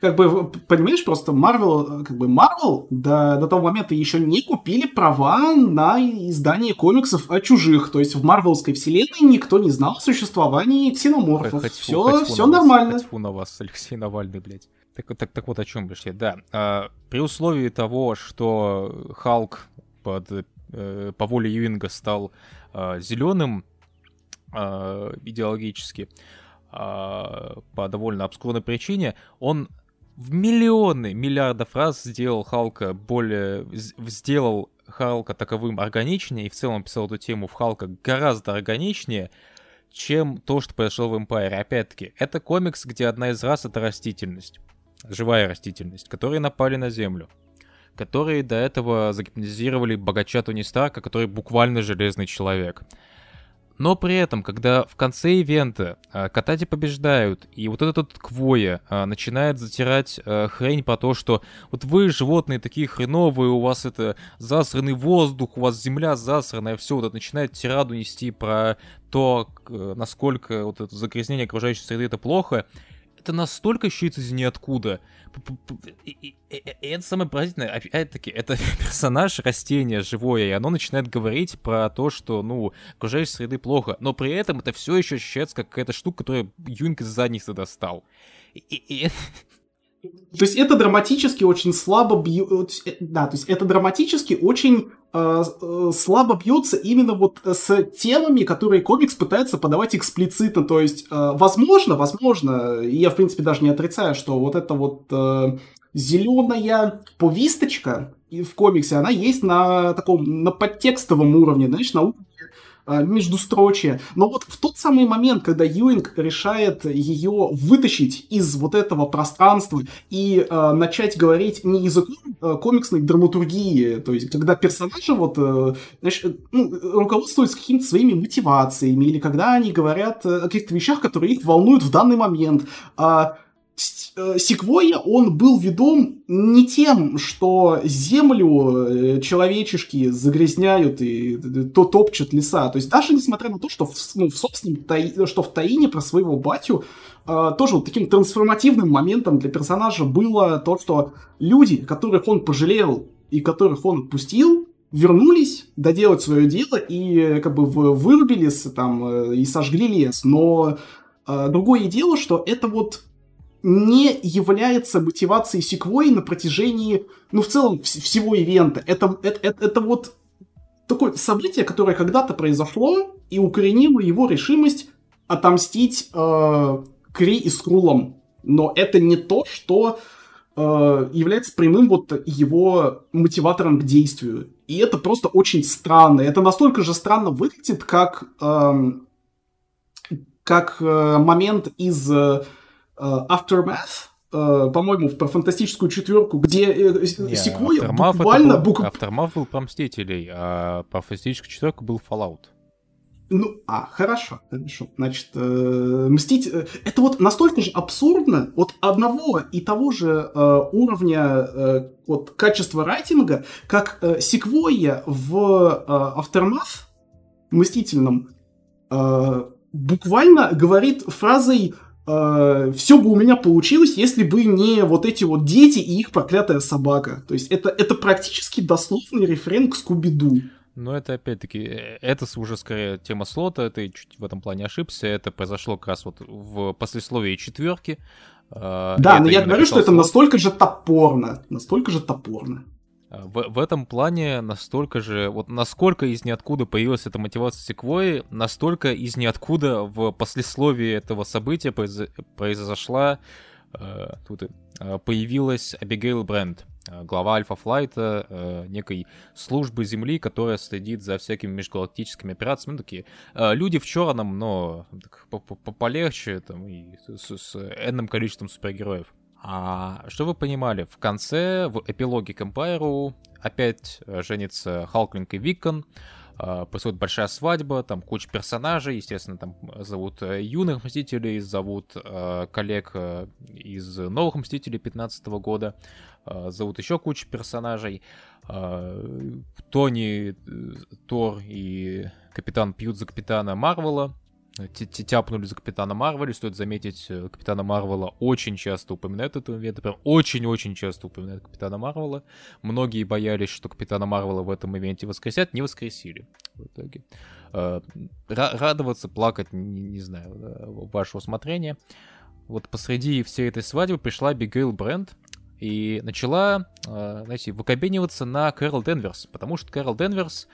как бы, понимаешь, просто Marvel, как бы Marvel до, до того момента еще не купили права на издание комиксов о чужих. То есть в Марвелской вселенной никто не знал о существовании ксеноморфов. Хоть, все, хоть все нормально. Вас, фу на вас, Алексей Навальный, блядь. Так, так, так вот о чем пришли. Да, а, при условии того, что Халк под, э, по воле Юинга стал э, зеленым э, идеологически, а, по довольно обскурной причине, он в миллионы миллиардов раз сделал Халка более... сделал Халка таковым органичнее и в целом писал эту тему в Халка гораздо органичнее, чем то, что произошло в Empire. Опять-таки, это комикс, где одна из рас — это растительность. Живая растительность, которые напали на Землю. Которые до этого загипнотизировали богача Тони Старка, который буквально железный человек. Но при этом, когда в конце ивента а, Катати побеждают, и вот этот Квоя а, начинает затирать а, хрень по то, что вот вы, животные, такие хреновые, у вас это засранный воздух, у вас земля засранная, все, вот это начинает тираду нести про то, насколько вот это загрязнение окружающей среды это плохо, это настолько щится из ниоткуда. И, это самое поразительное, опять-таки, это персонаж растения живое, и оно начинает говорить про то, что, ну, окружающей среды плохо, но при этом это все еще ощущается как какая-то штука, которую Юнг из задницы достал. И, и, то есть это драматически очень слабо бьет, э, да, то есть это драматически очень э, э, слабо бьется именно вот с темами, которые комикс пытается подавать эксплицитно. То есть, э, возможно, возможно, и я в принципе даже не отрицаю, что вот эта вот э, зеленая повисточка в комиксе, она есть на таком на подтекстовом уровне, знаешь, на а, междустрочие. Но вот в тот самый момент, когда Юинг решает ее вытащить из вот этого пространства и э, начать говорить не языком э, комиксной драматургии, то есть когда персонажи вот, э, знаешь, ну, руководствуются какими-то своими мотивациями, или когда они говорят о каких-то вещах, которые их волнуют в данный момент, а Э, Секвойя, он был ведом не тем, что землю э, человечешки загрязняют и то топчут леса. То есть даже несмотря на то, что в, ну, в собственном таи, что в Таине про своего батю э, тоже вот таким трансформативным моментом для персонажа было то, что люди, которых он пожалел и которых он отпустил, вернулись доделать свое дело и как бы вырубились там и сожгли лес. Но другое дело, что это вот не является мотивацией секвой на протяжении, ну, в целом, вс- всего ивента. Это, это, это, это вот такое событие, которое когда-то произошло и укоренило его решимость отомстить э, Кри и Скрулом. Но это не то, что э, является прямым вот его мотиватором к действию. И это просто очень странно. Это настолько же странно выглядит, как, э, как э, момент из... Э, Aftermath, э, по-моему, про фантастическую четверку, где э, Секвойя буквально... Был, бук... Aftermath был про Мстителей, а по фантастическую четверку был Fallout. Ну, а, хорошо, хорошо. Значит, э, мстить... Это вот настолько же абсурдно от одного и того же э, уровня э, вот, качества райтинга, как э, Секвойя в э, Aftermath, Мстительном, э, буквально говорит фразой э, все бы у меня получилось, если бы не вот эти вот дети и их проклятая собака. То есть это, это практически дословный рефрен к Скуби-Ду. Но это опять-таки, э, это уже скорее тема слота, ты чуть в этом плане ошибся, это произошло как раз вот в послесловии четверки. Э, да, но я говорю, что это настолько же топорно, настолько же топорно. А, в, в этом плане настолько же, вот насколько из ниоткуда появилась эта мотивация Секвои, настолько из ниоткуда в послесловии этого события произ, произошла, э, тут э, появилась Абигейл Бренд. э, глава Альфа-Флайта, э, некой службы Земли, которая следит за всякими межгалактическими операциями. Ну, такие э, люди в черном, но так, полегче, там, и с, с энным количеством супергероев. А что вы понимали, в конце, в эпилоге к Эмпайру опять женится Халклинг и Викон, Uh, происходит большая свадьба, там куча персонажей, естественно, там зовут uh, юных Мстителей, зовут uh, коллег из новых Мстителей 15 года, зовут еще кучу персонажей. Тони, Тор и Капитан пьют за Капитана Марвела, тяпнули за Капитана Марвела. Стоит заметить, э, Капитана Марвела очень часто упоминают этого ивенте, прям очень-очень часто упоминают Капитана Марвела. Многие боялись, что Капитана Марвела в этом ивенте воскресят, не воскресили в итоге. Э, радоваться, плакать, не, не знаю, ваше усмотрение. Вот посреди всей этой свадьбы пришла Абигейл Бренд, и начала, э, знаете, выкобениваться на Кэрол Денверс, потому что Кэрол Денверс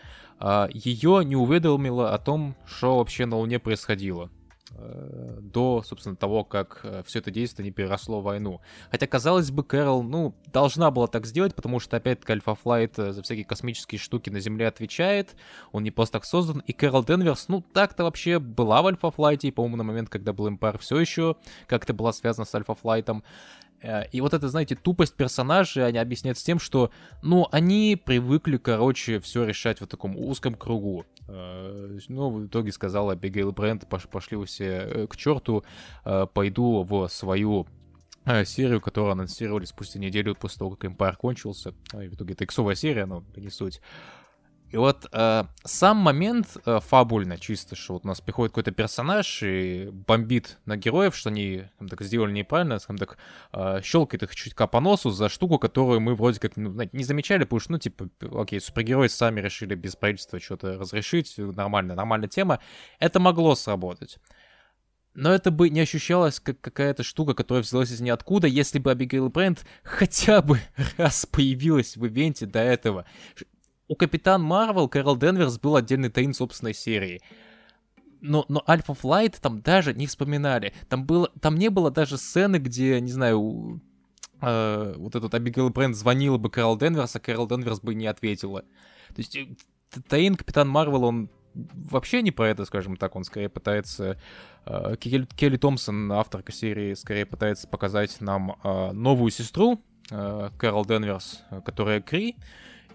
ее не уведомила о том, что вообще на Луне происходило э, до, собственно, того, как э, все это действие не переросло в войну. Хотя, казалось бы, Кэрол, ну, должна была так сделать, потому что, опять-таки, Альфа Флайт э, за всякие космические штуки на Земле отвечает, он не просто так создан, и Кэрол Денверс, ну, так-то вообще была в Альфа Флайте, и, по-моему, на момент, когда был Empyre, все еще как-то была связана с Альфа Флайтом. Э, и вот это, знаете, тупость персонажей они объясняют с тем, что, ну, они привыкли, короче, все решать в таком узком кругу. Э, ну, в итоге сказала Бигейл Брент, пошли вы все э, к черту, пойду в свою серию, которую анонсировали спустя неделю после того, как Empire кончился. И в итоге это иксовая серия, но не суть. И вот э, сам момент э, фабульно чисто, что вот у нас приходит какой-то персонаж и бомбит на героев, что они там, так сделали неправильно, скажем так, э, щелкает их чуть-чуть по носу за штуку, которую мы вроде как ну, не замечали, потому что, ну, типа, окей, супергерои сами решили без правительства что-то разрешить, нормально, нормальная тема. Это могло сработать. Но это бы не ощущалось как какая-то штука, которая взялась из ниоткуда, если бы Абигейл Брент хотя бы раз появилась в ивенте до этого у Капитан Марвел Кэрол Денверс был отдельный таин собственной серии. Но, но Альфа Флайт там даже не вспоминали. Там, было, там не было даже сцены, где, не знаю, э, вот этот Абигейл Бренд звонила бы Кэрол Денверс, а Кэрол Денверс бы не ответила. То есть э, tie-in Капитан Марвел, он вообще не про это, скажем так, он скорее пытается... Э, Келли, Келли Томпсон, авторка серии, скорее пытается показать нам э, новую сестру, э, Кэрол Денверс, которая Кри,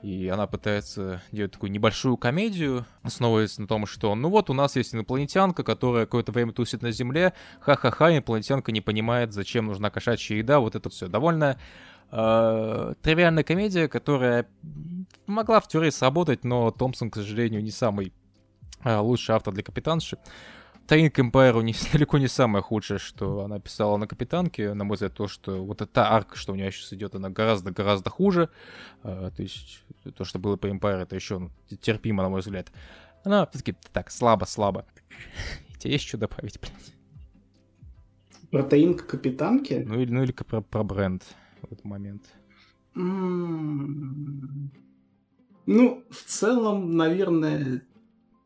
и она пытается делать такую небольшую комедию, основываясь на том, что, ну вот, у нас есть инопланетянка, которая какое-то время тусит на Земле, ха-ха-ха, инопланетянка не понимает, зачем нужна кошачья еда, вот это все довольно э, тривиальная комедия, которая могла в теории сработать, но Томпсон, к сожалению, не самый э, лучший автор для капитанши. Таинг Эмпайру не, далеко не самое худшее, что она писала на Капитанке. На мой взгляд, то, что вот эта арка, что у нее сейчас идет, она гораздо-гораздо хуже. А, то есть то, что было по Эмпайру, это еще терпимо, на мой взгляд. Она все-таки так, слабо-слабо. Тебе есть что добавить, блядь? Про tie-in Капитанки? Ну или, ну, или про, про бренд в этот момент. Mm. Ну, в целом, наверное,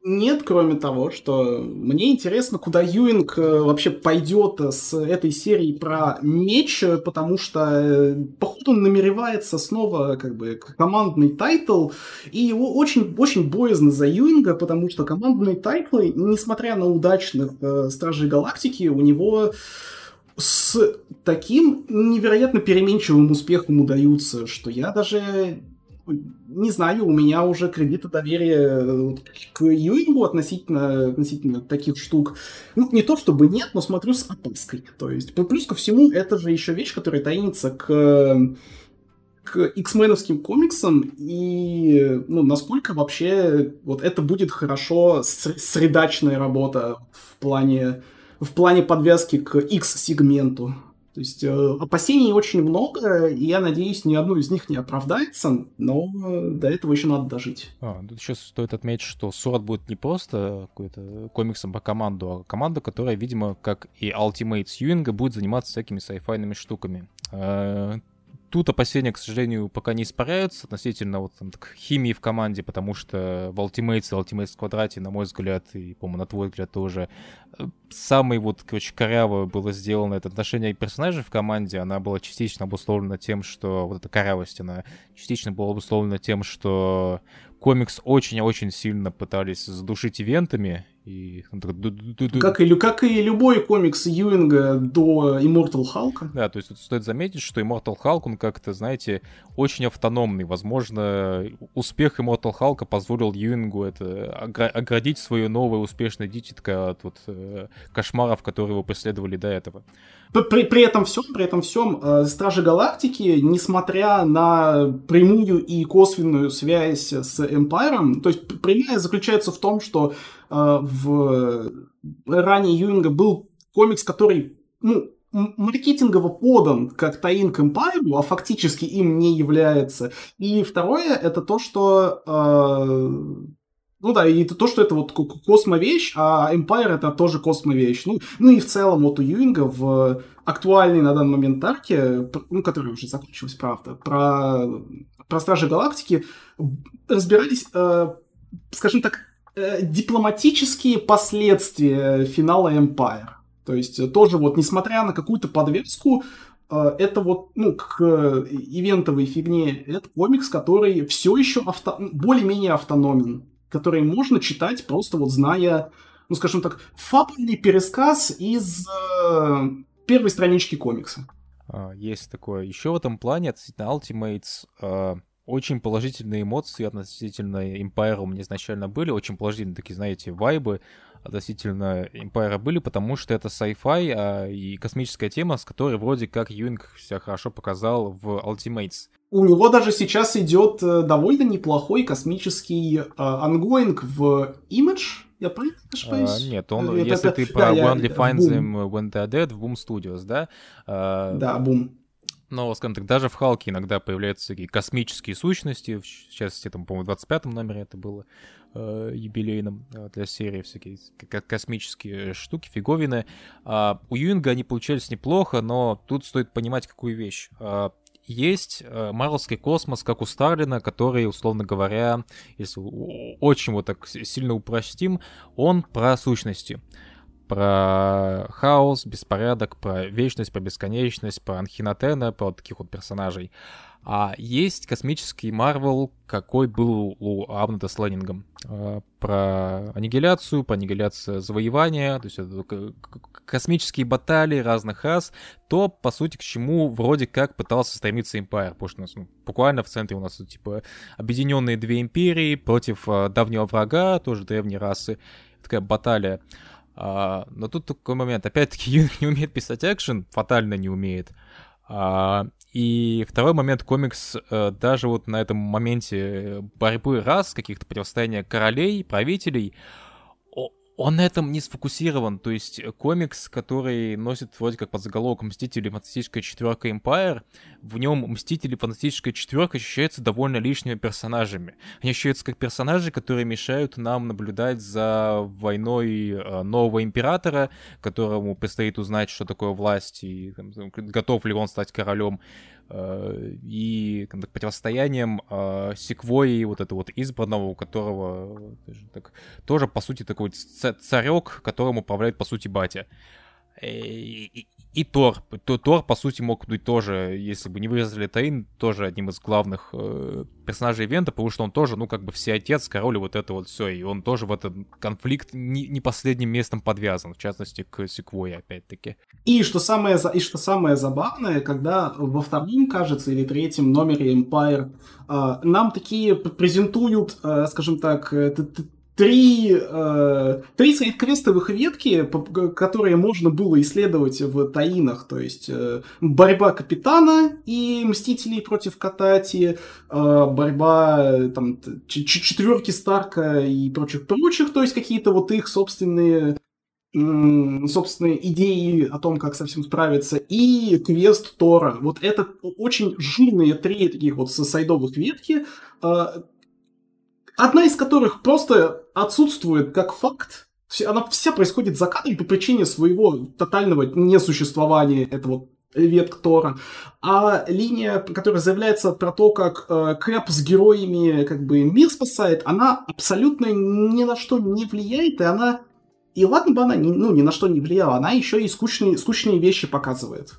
нет, кроме того, что мне интересно, куда Юинг э, вообще пойдет с этой серией про меч, потому что, э, походу, он намеревается снова как бы командный тайтл, и очень, очень боязно за Юинга, потому что командные тайтлы, несмотря на удачных э, Стражей Галактики, у него с таким невероятно переменчивым успехом удаются, что я даже не знаю, у меня уже кредиты доверия э, к Юингу относительно, относительно таких штук. Ну, не то чтобы нет, но смотрю с опаской. То есть, плюс ко всему, это же еще вещь, которая tie-in ится к к X-меновским комиксам и ну, насколько вообще вот это будет хорошо средачная работа в плане, в плане подвязки к X-сегменту. То есть э, опасений очень много, и я надеюсь, ни одно из них не оправдается, но до этого еще надо дожить. А, тут еще стоит отметить, что Сорт будет не просто какой-то комиксом по команду, а команда, которая, видимо, как и Ultimate Сьюинга, будет заниматься всякими сайфайными штуками. Э, тут опасения, к сожалению, пока не испаряются относительно вот там, так, химии в команде, потому что в Ultimates и Ultimates в квадрате, на мой взгляд, и, по-моему, на твой взгляд тоже, э, самый вот, короче, коряво было сделано это отношение персонажей в команде, она была частично обусловлена тем, что вот эта корявость, она частично была обусловлена тем, что комикс очень-очень сильно пытались задушить ивентами, и... Как и, как и любой комикс Юинга до Immortal Hulk. Да, то есть тут стоит заметить, что Immortal Hulk, он как-то, знаете, очень автономный. Возможно, успех Immortal Hulk позволил Юингу это оградить свою новое успешное дитятко от вот, э, кошмаров, которые его преследовали до этого. При, при этом всем, при этом всем, э, Стражи Галактики, несмотря на прямую и косвенную связь с Эмпайром, то есть прямая заключается в том, что э, в ранее Юинга был комикс, который, ну, маркетингово подан как Таин к Эмпайру, а фактически им не является. И второе, это то, что э, ну да, и то, что это вот космовещь, а Empire это тоже космовещь. Ну, ну и в целом вот у Юинга в актуальной на данный момент арке, ну, которая уже закончилась, правда, про, про Стражи Галактики, разбирались, э, скажем так, э, дипломатические последствия финала Empire. То есть тоже вот, несмотря на какую-то подвеску, э, это вот, ну, к ивентовой фигне, это комикс, который все еще авто... более-менее автономен которые можно читать просто вот зная, ну скажем так, фабульный пересказ из э, первой странички комикса. А, есть такое. Еще в этом плане относительно Ultimates э, очень положительные эмоции относительно Empyre у меня изначально были, очень положительные такие, знаете, вайбы относительно Empyre были, потому что это sci-fi а, и космическая тема, с которой вроде как Юинг себя хорошо показал в Ultimates. У него даже сейчас идет э, довольно неплохой космический э, ongoing в Image, я правильно ошибаюсь? А, нет, он, это, если это, ты про да, When Defines Them When They're Dead в Boom Studios, да? А, да, Boom. Но, скажем так, даже в Халке иногда появляются такие космические сущности, в частности, там, по-моему, в 25-м номере это было э, юбилейном э, для серии, всякие космические штуки, фиговины. А у Юинга они получались неплохо, но тут стоит понимать какую вещь. А, есть э, Марвелский космос, как у Старлина, который, условно говоря, если очень вот так сильно упростим, он про сущности. Про хаос, беспорядок, про вечность, про бесконечность, про Анхинатена, про таких вот персонажей. А есть космический Марвел, какой был у Авнета с Леннингом. А, про аннигиляцию, про аннигиляцию завоевания, то есть это космические баталии разных рас, то, по сути, к чему вроде как пытался стремиться Empire, потому что у нас ну, буквально в центре у нас, типа, объединенные две империи против а, давнего врага, тоже древней расы, такая баталия. А, но тут такой момент, опять-таки, Юнг не умеет писать экшен, фатально не умеет. А, и второй момент, комикс э, даже вот на этом моменте борьбы рас, каких-то противостояния королей, правителей, он на этом не сфокусирован. То есть э, комикс, который носит вроде как под заголовок «Мстители. Фантастическая четверка Empire», в нем Мстители. Фантастическая четверка ощущаются довольно лишними персонажами. Они ощущаются как персонажи, которые мешают нам наблюдать за войной э, нового императора, которому предстоит узнать, что такое власть, и там, готов ли он стать королем. Э, и как, противостоянием э, Секвои, вот это вот избранного, у которого так, тоже, по сути, такой царек, которым управляет, по сути, батя. И Тор. Тор, по сути, мог быть тоже, если бы не вырезали Таин, тоже одним из главных э, персонажей ивента, потому что он тоже, ну, как бы все отец, король, вот это вот все, и он тоже в этот конфликт не, не последним местом подвязан, в частности, к Секвое, опять-таки. И что, самое, и что самое забавное, когда во втором, кажется, или третьем номере Empire э, нам такие презентуют, э, скажем так, э, три, э, три сайт-квестовых ветки, которые можно было исследовать в Таинах, то есть э, борьба Капитана и Мстителей против Катати, э, борьба там, четверки Старка и прочих-прочих, то есть какие-то вот их собственные собственные идеи о том, как со всем справиться, и квест Тора. Вот это очень жирные три таких вот сайдовых ветки, э, одна из которых просто отсутствует как факт. Она вся происходит за кадром по причине своего тотального несуществования этого ветк Тора. А линия, которая заявляется про то, как э, Крэп с героями как бы мир спасает, она абсолютно ни на что не влияет, и она... И ладно бы она ни, ну, ни на что не влияла, она еще и скучные, скучные вещи показывает.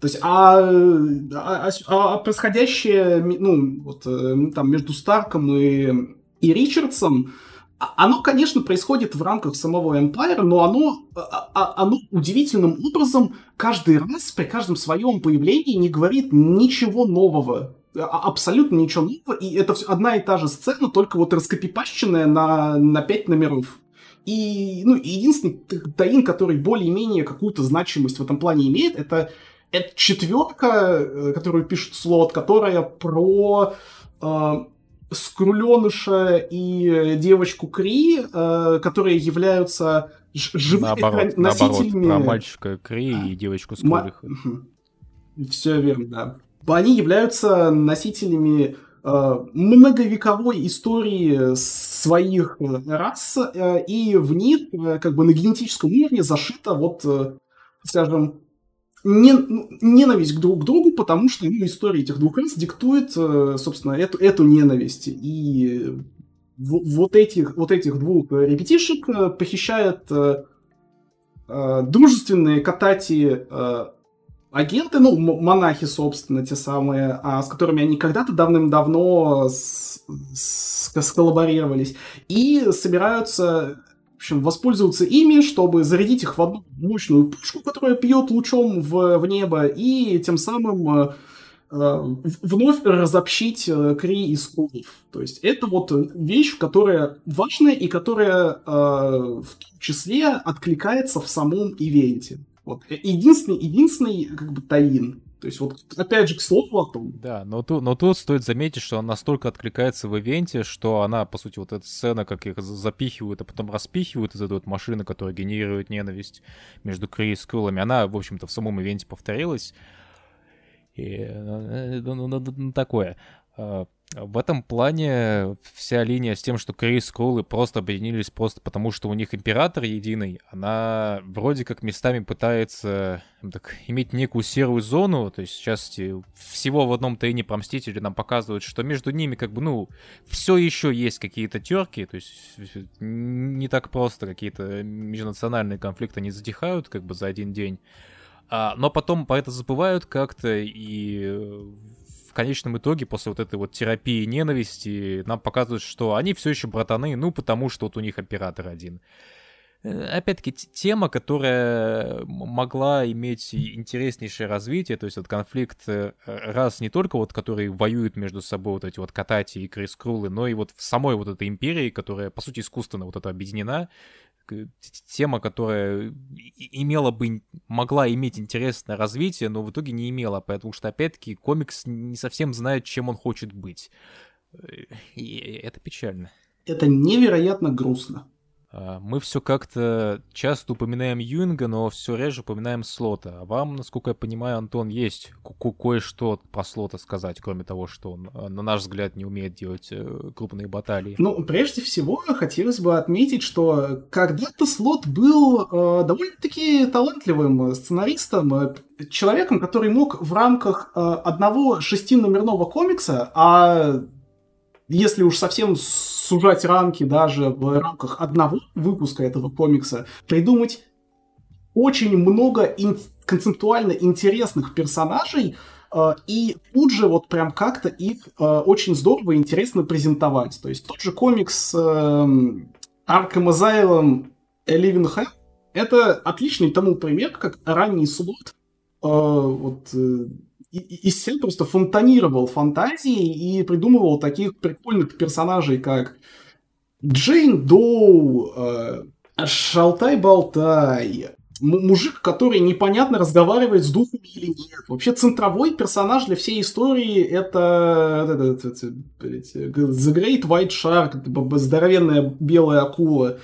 То есть, а, а, а, а происходящее, ну, вот, э, там, между Старком и, и Ричардсом, а, оно, конечно, происходит в рамках самого Empire, но оно, а, оно удивительным образом каждый раз при каждом своем появлении не говорит ничего нового. Абсолютно ничего нового. И это одна и та же сцена, только вот раскопипащенная на, на пять номеров. И ну, единственный Таин, который более-менее какую-то значимость в этом плане имеет, это это четверка, э, которую пишет Слот, которая про э, Скруленыша и девочку Кри, э, которые являются живыми наоборот, носителями... Наоборот, про мальчика Кри и девочку Скрулиха. М... Все верно, да. Они являются носителями э, многовековой истории своих рас, э, и в них э, как бы на генетическом уровне зашито вот, э, скажем, не, ненависть к друг другу, потому что ну, история этих двух рас диктует, э, собственно, эту, эту ненависть. И вот этих, вот этих двух ребятишек э, похищают э, дружественные катати агенты, ну, монахи, собственно, те самые, а, с которыми они когда-то давным-давно сколлаборировались, и собираются общем, воспользоваться ими, чтобы зарядить их в одну мощную пушку, которая пьет лучом в, в небо, и тем самым э, э вновь разобщить э, Кри и Скулов. То есть это вот вещь, которая важная и которая в том числе откликается в самом ивенте. Вот. Единственный, единственный как бы таин. То есть вот опять же к слову о том. Да, но, тут, но тут стоит заметить, что она настолько откликается в ивенте, что она, по сути, вот эта сцена, как их запихивают, а потом распихивают из этой вот машины, которая генерирует ненависть между Кри и Скрулами, она, в общем-то, в самом ивенте повторилась. И, ну, ну, ну, ну такое. В этом плане вся линия с тем, что Крис Скрулы просто объединились просто потому, что у них император единый, она вроде как местами пытается так, иметь некую серую зону, то есть сейчас всего в одном тайне про Мстители нам показывают, что между ними как бы, ну, все еще есть какие-то терки, то есть не так просто какие-то межнациональные конфликты не затихают как бы за один день. А, но потом по это забывают как-то, и в конечном итоге, после вот этой вот терапии ненависти, нам показывают, что они все еще братаны, ну, потому что вот у них оператор один. Э, опять-таки, тема, которая могла иметь интереснейшее развитие, то есть вот конфликт э, раз не только вот, который воюют между собой вот эти вот Катати и Крис Крулы, но и вот в самой вот этой империи, которая, по сути, искусственно вот это объединена, тема, которая имела бы, могла иметь интересное развитие, но в итоге не имела, потому что, опять-таки, комикс не совсем знает, чем он хочет быть. Э, и это печально. Это невероятно грустно. А, мы все как-то часто упоминаем Юинга, но все реже упоминаем Слота. А вам, насколько я понимаю, Антон, есть кое-что про Слота сказать, кроме того, что он, а, на наш взгляд, не умеет делать э, крупные баталии? Ну, прежде всего, хотелось бы отметить, что когда-то Слот был э, довольно-таки талантливым сценаристом, э, человеком, который мог в рамках э, одного шестиномерного комикса, а если уж совсем сужать рамки даже в рамках одного выпуска этого комикса, придумать очень много ин- концептуально интересных персонажей, э, и тут же вот прям как-то их э, очень здорово и интересно презентовать. То есть тот же комикс э, Arkham Asylum Living Hell это отличный тому пример, как ранний слот э, вот, э, из себя просто фонтанировал фантазией и придумывал таких прикольных персонажей, как Джейн Доу, э, Шалтай-Болтай, мужик, который непонятно разговаривает с духами или нет. Вообще центровой персонаж для всей истории это, это, это, это The Great White Shark, здоровенная белая акула.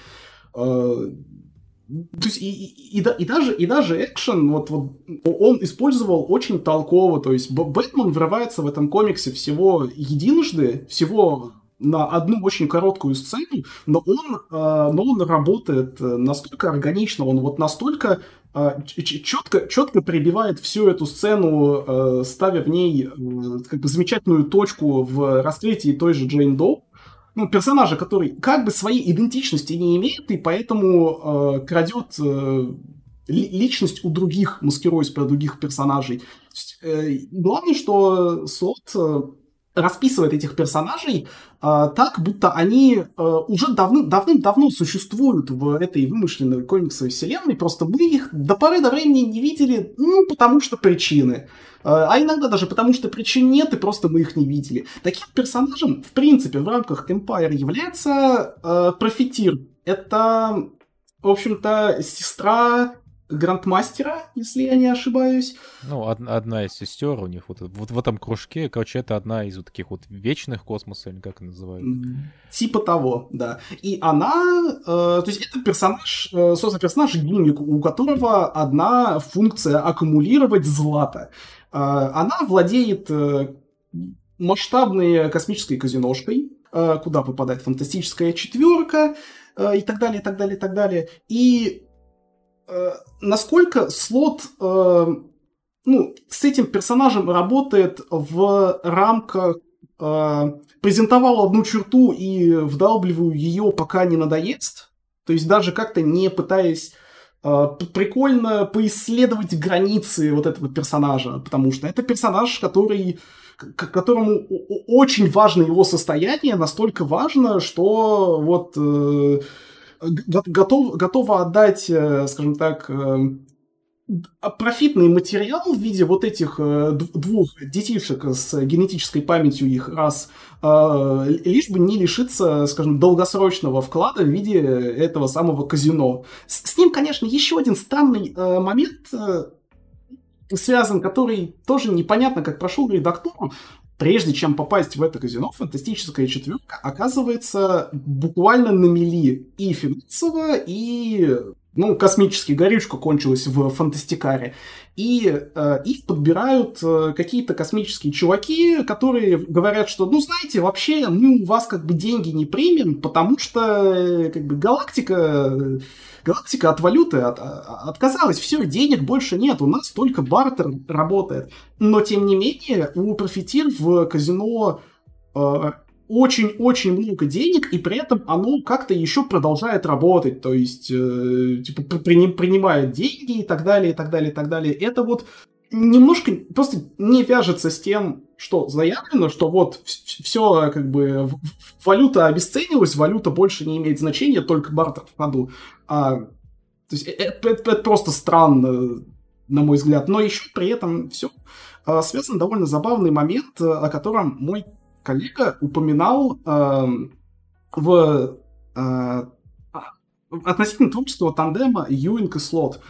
Э, то есть и, и, и, и, даже, и даже экшен, вот, вот он использовал очень толково. То есть Бэтмен врывается в этом комиксе всего единожды, всего на одну очень короткую сцену, но он, э, но он работает настолько органично, он вот настолько четко, четко прибивает всю эту сцену, ставя в ней как бы замечательную точку в раскрытии той же Джейн Доу, ну, персонажа, который как бы своей идентичности не имеет, и поэтому э, крадет э, личность у других, маскируясь про других персонажей. Есть, э, главное, что Слот э, расписывает этих персонажей э, так, будто они э, уже давным, давным-давно существуют в этой вымышленной комиксовой вселенной, просто мы их до поры до времени не видели, ну, потому что причины. Э, а иногда даже потому, что причин нет, и просто мы их не видели. Таким персонажем, в принципе, в рамках Empire является э, Профитир. Это, в общем-то, сестра Грандмастера, если я не ошибаюсь. Ну, од- одна из сестер у них вот, вот в этом кружке, короче, это одна из вот таких вот вечных космоса, или как называют. Типа того, да. И она, э, то есть это персонаж, э, собственно, персонаж гиммик, у которого одна функция аккумулировать злато. А, она владеет э, масштабной космической казиношкой, э, куда попадает фантастическая четверка э, и так далее, и так далее, и так далее. И насколько слот ну, с этим персонажем работает в рамках презентовал одну черту и вдалбливаю ее, пока не надоест. То есть даже как-то не пытаясь прикольно поисследовать границы вот этого персонажа, потому что это персонаж, который к которому очень важно его состояние, настолько важно, что вот э, готов, готова отдать, э, скажем так, э, а профитный материал в виде вот этих э, двух детишек с генетической памятью их раз, лишь бы не лишиться, скажем, долгосрочного вклада в виде этого самого казино. С, ним, конечно, еще один странный момент связан, который тоже непонятно, как прошел редактору. Прежде чем попасть в это казино, фантастическая четверка оказывается буквально на мели и финансово, и ну, космический горючка кончилась в Фантастикаре, и э, их подбирают э, какие-то космические чуваки, которые говорят, что, ну, знаете, вообще мы у вас как бы деньги не примем, потому что э, как бы галактика, галактика от валюты от, а, отказалась, все, денег больше нет, у нас только бартер работает. Но, тем не менее, у Профитир в казино э, очень-очень много денег, и при этом оно как-то еще продолжает работать, то есть, э, типа, при, принимает деньги и так далее, и так далее, и так далее. Это вот немножко просто не вяжется с тем, что заявлено, что вот все как бы валюта обесценилась, валюта больше не имеет значения, только бартер в ходу. А, то есть это, это, это просто странно, на мой взгляд. Но еще при этом все а, связан довольно забавный момент, о котором мой коллега упоминал э, в э, относительно творческого тандема Юинг и Слот. А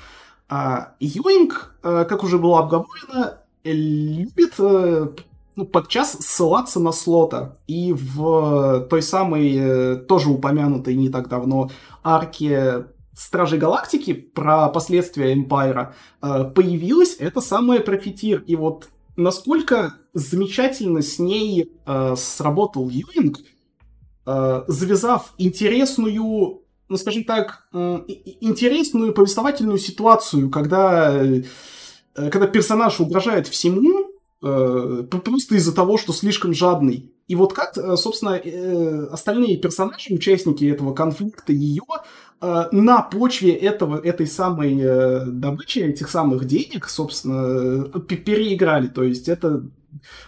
Юинг, э, как уже было обговорено, любит э, ну, подчас ссылаться на слота. И в той самой, э, тоже упомянутой не так давно, арке Стражей Галактики про последствия Эмпайра появилась эта самая профитир. И вот насколько замечательно с ней сработал Юинг, завязав интересную, ну скажем так, э, интересную повествовательную ситуацию, когда, э, когда персонаж угрожает всему, э, просто из-за того, что слишком жадный. И вот как, э, собственно, э, остальные персонажи, участники этого конфликта, ее Э, на почве этого, этой самой э, добычи, этих самых денег, собственно, э, переиграли. То есть это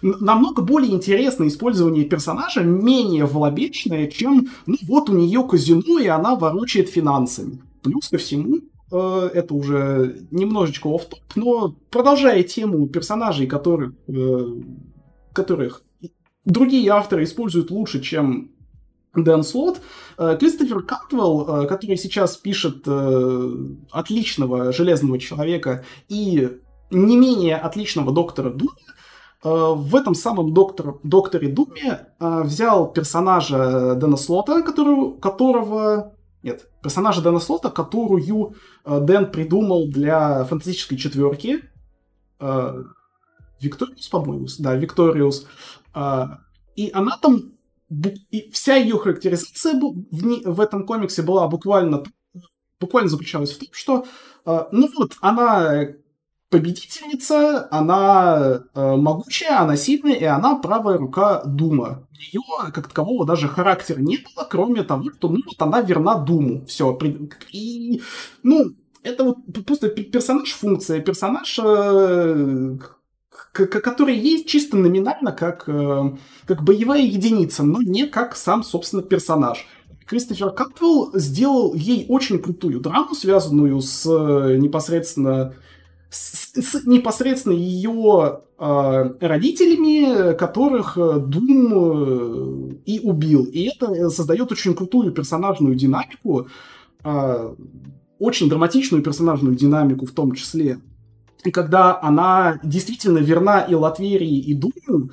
намного более интересное использование персонажа, менее волобечное, чем, ну вот у нее казино, и она ворочает финансами. Плюс ко всему, это уже немножечко оффтоп но продолжая тему персонажей, которых, которых другие авторы используют лучше, чем Дэн Слот. Э, Кристофер Кантвелл, э, который сейчас пишет э, отличного Железного Человека и не менее отличного Доктора Дума, в этом самом доктор, Докторе Думе взял персонажа Дэна Слота, которого, которого... Нет, персонажа Дэна Слота, которую Дэн придумал для фантастической четверки. Викториус, по-моему, да, Викториус. И она там и вся ее характеризация в, в этом комиксе была буквально буквально заключалась в том, что, э, ну вот, она победительница, она э, могучая, она сильная, и она правая рука Дума. У нее, как такового, даже характера не было, кроме того, что, ну, вот она верна Думу. Все. И, ну, это вот просто персонаж-функция, персонаж, э, который есть чисто номинально как, э, как боевая единица, но не как сам, собственно, персонаж. Кристофер Катвелл сделал ей очень крутую драму, связанную с э, непосредственно с, с непосредственно ее э, родителями, которых Дум э, и убил. И это создает очень крутую персонажную динамику, э, очень драматичную персонажную динамику в том числе. И когда она действительно верна и Латверии, и Думу,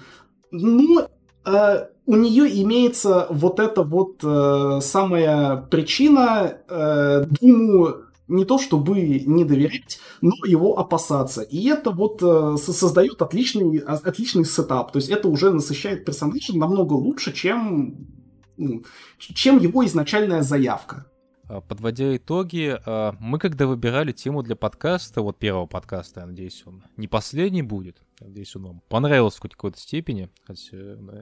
ну, э, у нее имеется вот эта вот э, самая причина э, Думу не то чтобы не доверять, но его опасаться. И это вот э, создает отличный, отличный сетап. То есть это уже насыщает персонажа намного лучше, чем, ну, чем его изначальная заявка. А, подводя итоги, а, мы когда выбирали тему для подкаста, вот первого подкаста, я надеюсь, он не последний будет, надеюсь, он вам понравился в какой-то степени, хотя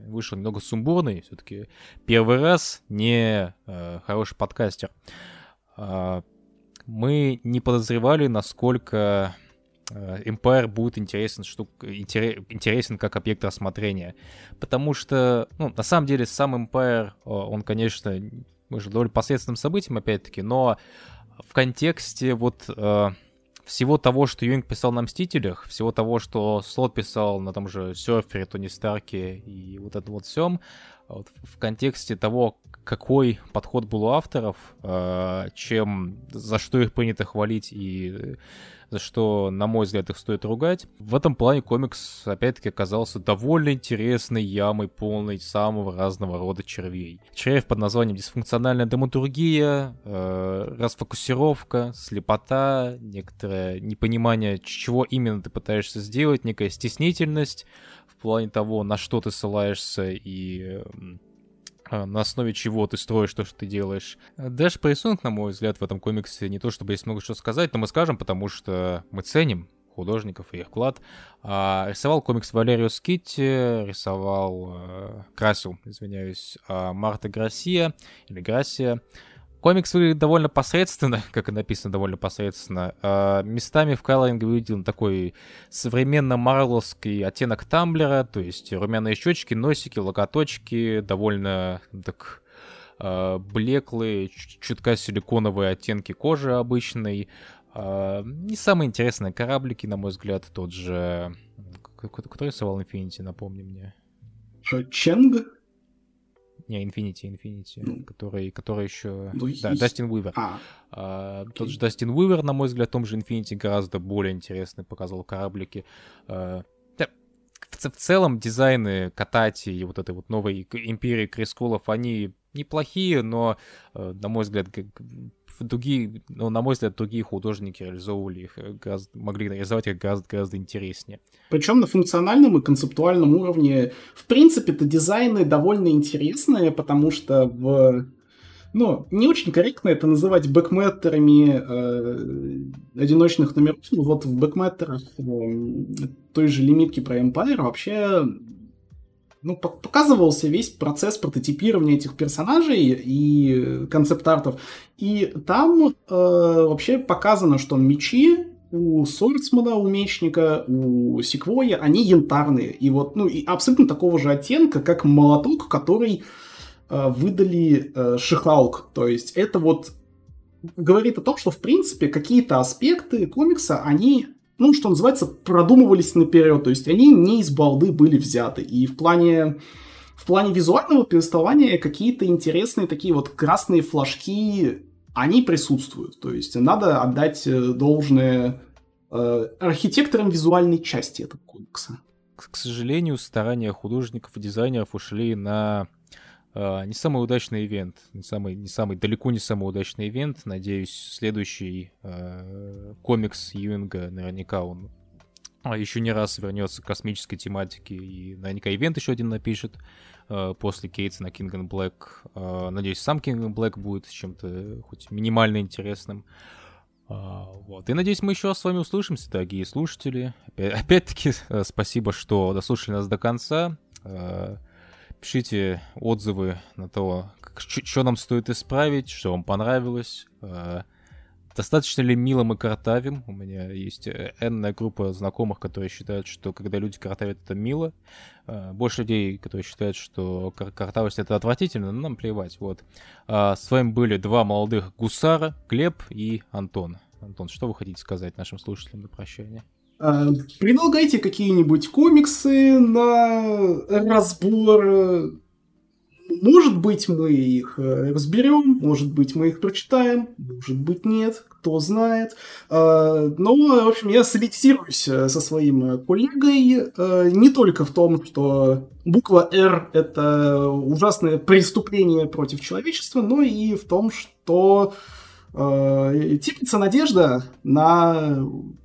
вышел немного сумбурный, все-таки первый раз не э, хороший подкастер. Мы не подозревали, насколько Empire будет интересен, штук, интересен как объект рассмотрения. Потому что, ну, на самом деле, сам Empire, он, конечно, может, довольно посредственным событием, опять-таки, но в контексте вот э, всего того, что Юинг писал на Мстителях, всего того, что Слот писал на том же Серфере, Тони Старке и вот это вот всем, вот в контексте того, какой подход был у авторов, э, чем за что их принято хвалить и за что, на мой взгляд, их стоит ругать. В этом плане комикс, опять-таки, оказался довольно интересной ямой, полной самого разного рода червей. Червь под названием дисфункциональная драматургия, э, расфокусировка, слепота, некоторое непонимание, чего именно ты пытаешься сделать, некая стеснительность в плане того, на что ты ссылаешься и на основе чего ты строишь то, что ты делаешь. По рисунку, на мой взгляд, в этом комиксе не то, чтобы есть много что сказать, но мы скажем, потому что мы ценим художников и их вклад. А, рисовал комикс Валерио Скитти, рисовал, э, красил, извиняюсь, э, Марта Грасия или Грасия. Комикс выглядит довольно посредственно, как и написано довольно посредственно. Э, местами в калоринге выглядел такой современно марловский оттенок тамблера, то есть румяные щечки, носики, локоточки, довольно так э, блеклые, чутка силиконовые оттенки кожи обычной. Э, не самые интересные кораблики, на мой взгляд, тот же... Который рисовал Infinity, напомни мне. Ченг? Не, Infinity, Infinity, ну, который, который еще... Ну, да, есть... Дастин Уивер. А, а, тот же Дастин Уивер, на мой взгляд, в том же Infinity гораздо более интересный показывал кораблики. А, да, в, в целом дизайны Катати и вот этой вот новой империи Крискулов, они неплохие, но, э, на мой взгляд, другие, ну, на мой взгляд, другие художники реализовывали их, э, гораздо, могли реализовать их гораздо, гораздо интереснее. Причем на функциональном и концептуальном уровне, в принципе-то дизайны довольно интересные, потому что в ну, не очень корректно это называть бэкметтерами э, одиночных номеров. Вот в бэкметтерах э, той же лимитки про Empire вообще ну, показывался весь процесс прототипирования этих персонажей и концепт-артов. И там э, вообще показано, что мечи у Сорцмана, у Мечника, у Секвоя, они янтарные. И вот, ну, и абсолютно такого же оттенка, как молоток, который э, выдали э, Шихаук. То есть это вот говорит о том, что, в принципе, какие-то аспекты комикса, они ну, что называется, продумывались наперед. То есть они не из балды были взяты. И в плане, в плане визуального повествования какие-то интересные такие вот красные флажки, они присутствуют. То есть надо отдать э, должное э, архитекторам визуальной части этого комикса. К сожалению, старания художников и дизайнеров ушли на Uh, не самый удачный ивент, не самый, не самый, далеко не самый удачный ивент. Надеюсь, следующий uh, комикс Юинга, наверняка он а еще не раз вернется к космической тематике, и наверняка ивент еще один напишет э, после Кейтса на Black. Э, надеюсь, сам and Black будет чем-то хоть минимально интересным. А, вот. И надеюсь, мы еще с вами услышимся, дорогие слушатели. Опять-таки, э, спасибо, что дослушали нас до конца. Э, пишите отзывы на то, что нам стоит исправить, что вам понравилось. Э, достаточно ли мило мы картавим? У меня есть энная группа знакомых, которые считают, что когда люди картавят, это мило. Больше людей, которые считают, что картавость это отвратительно, но нам плевать. Вот. А с вами были два молодых гусара, Глеб и Антон. Антон, что вы хотите сказать нашим слушателям на прощание? А, предлагайте какие-нибудь комиксы на разбор. Может быть, мы их э, разберем, может быть, мы их прочитаем, может быть, нет, кто знает. А, но, в общем, я солидизируюсь э, со своим коллегой э, не только в том, что буква «Р» — это ужасное преступление против человечества, но и в том, что теплится надежда на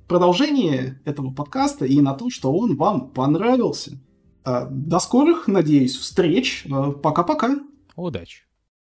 продолжение этого подкаста и на то, что он вам понравился. Э, до скорых, надеюсь, встреч. Э, пока-пока. Удачи.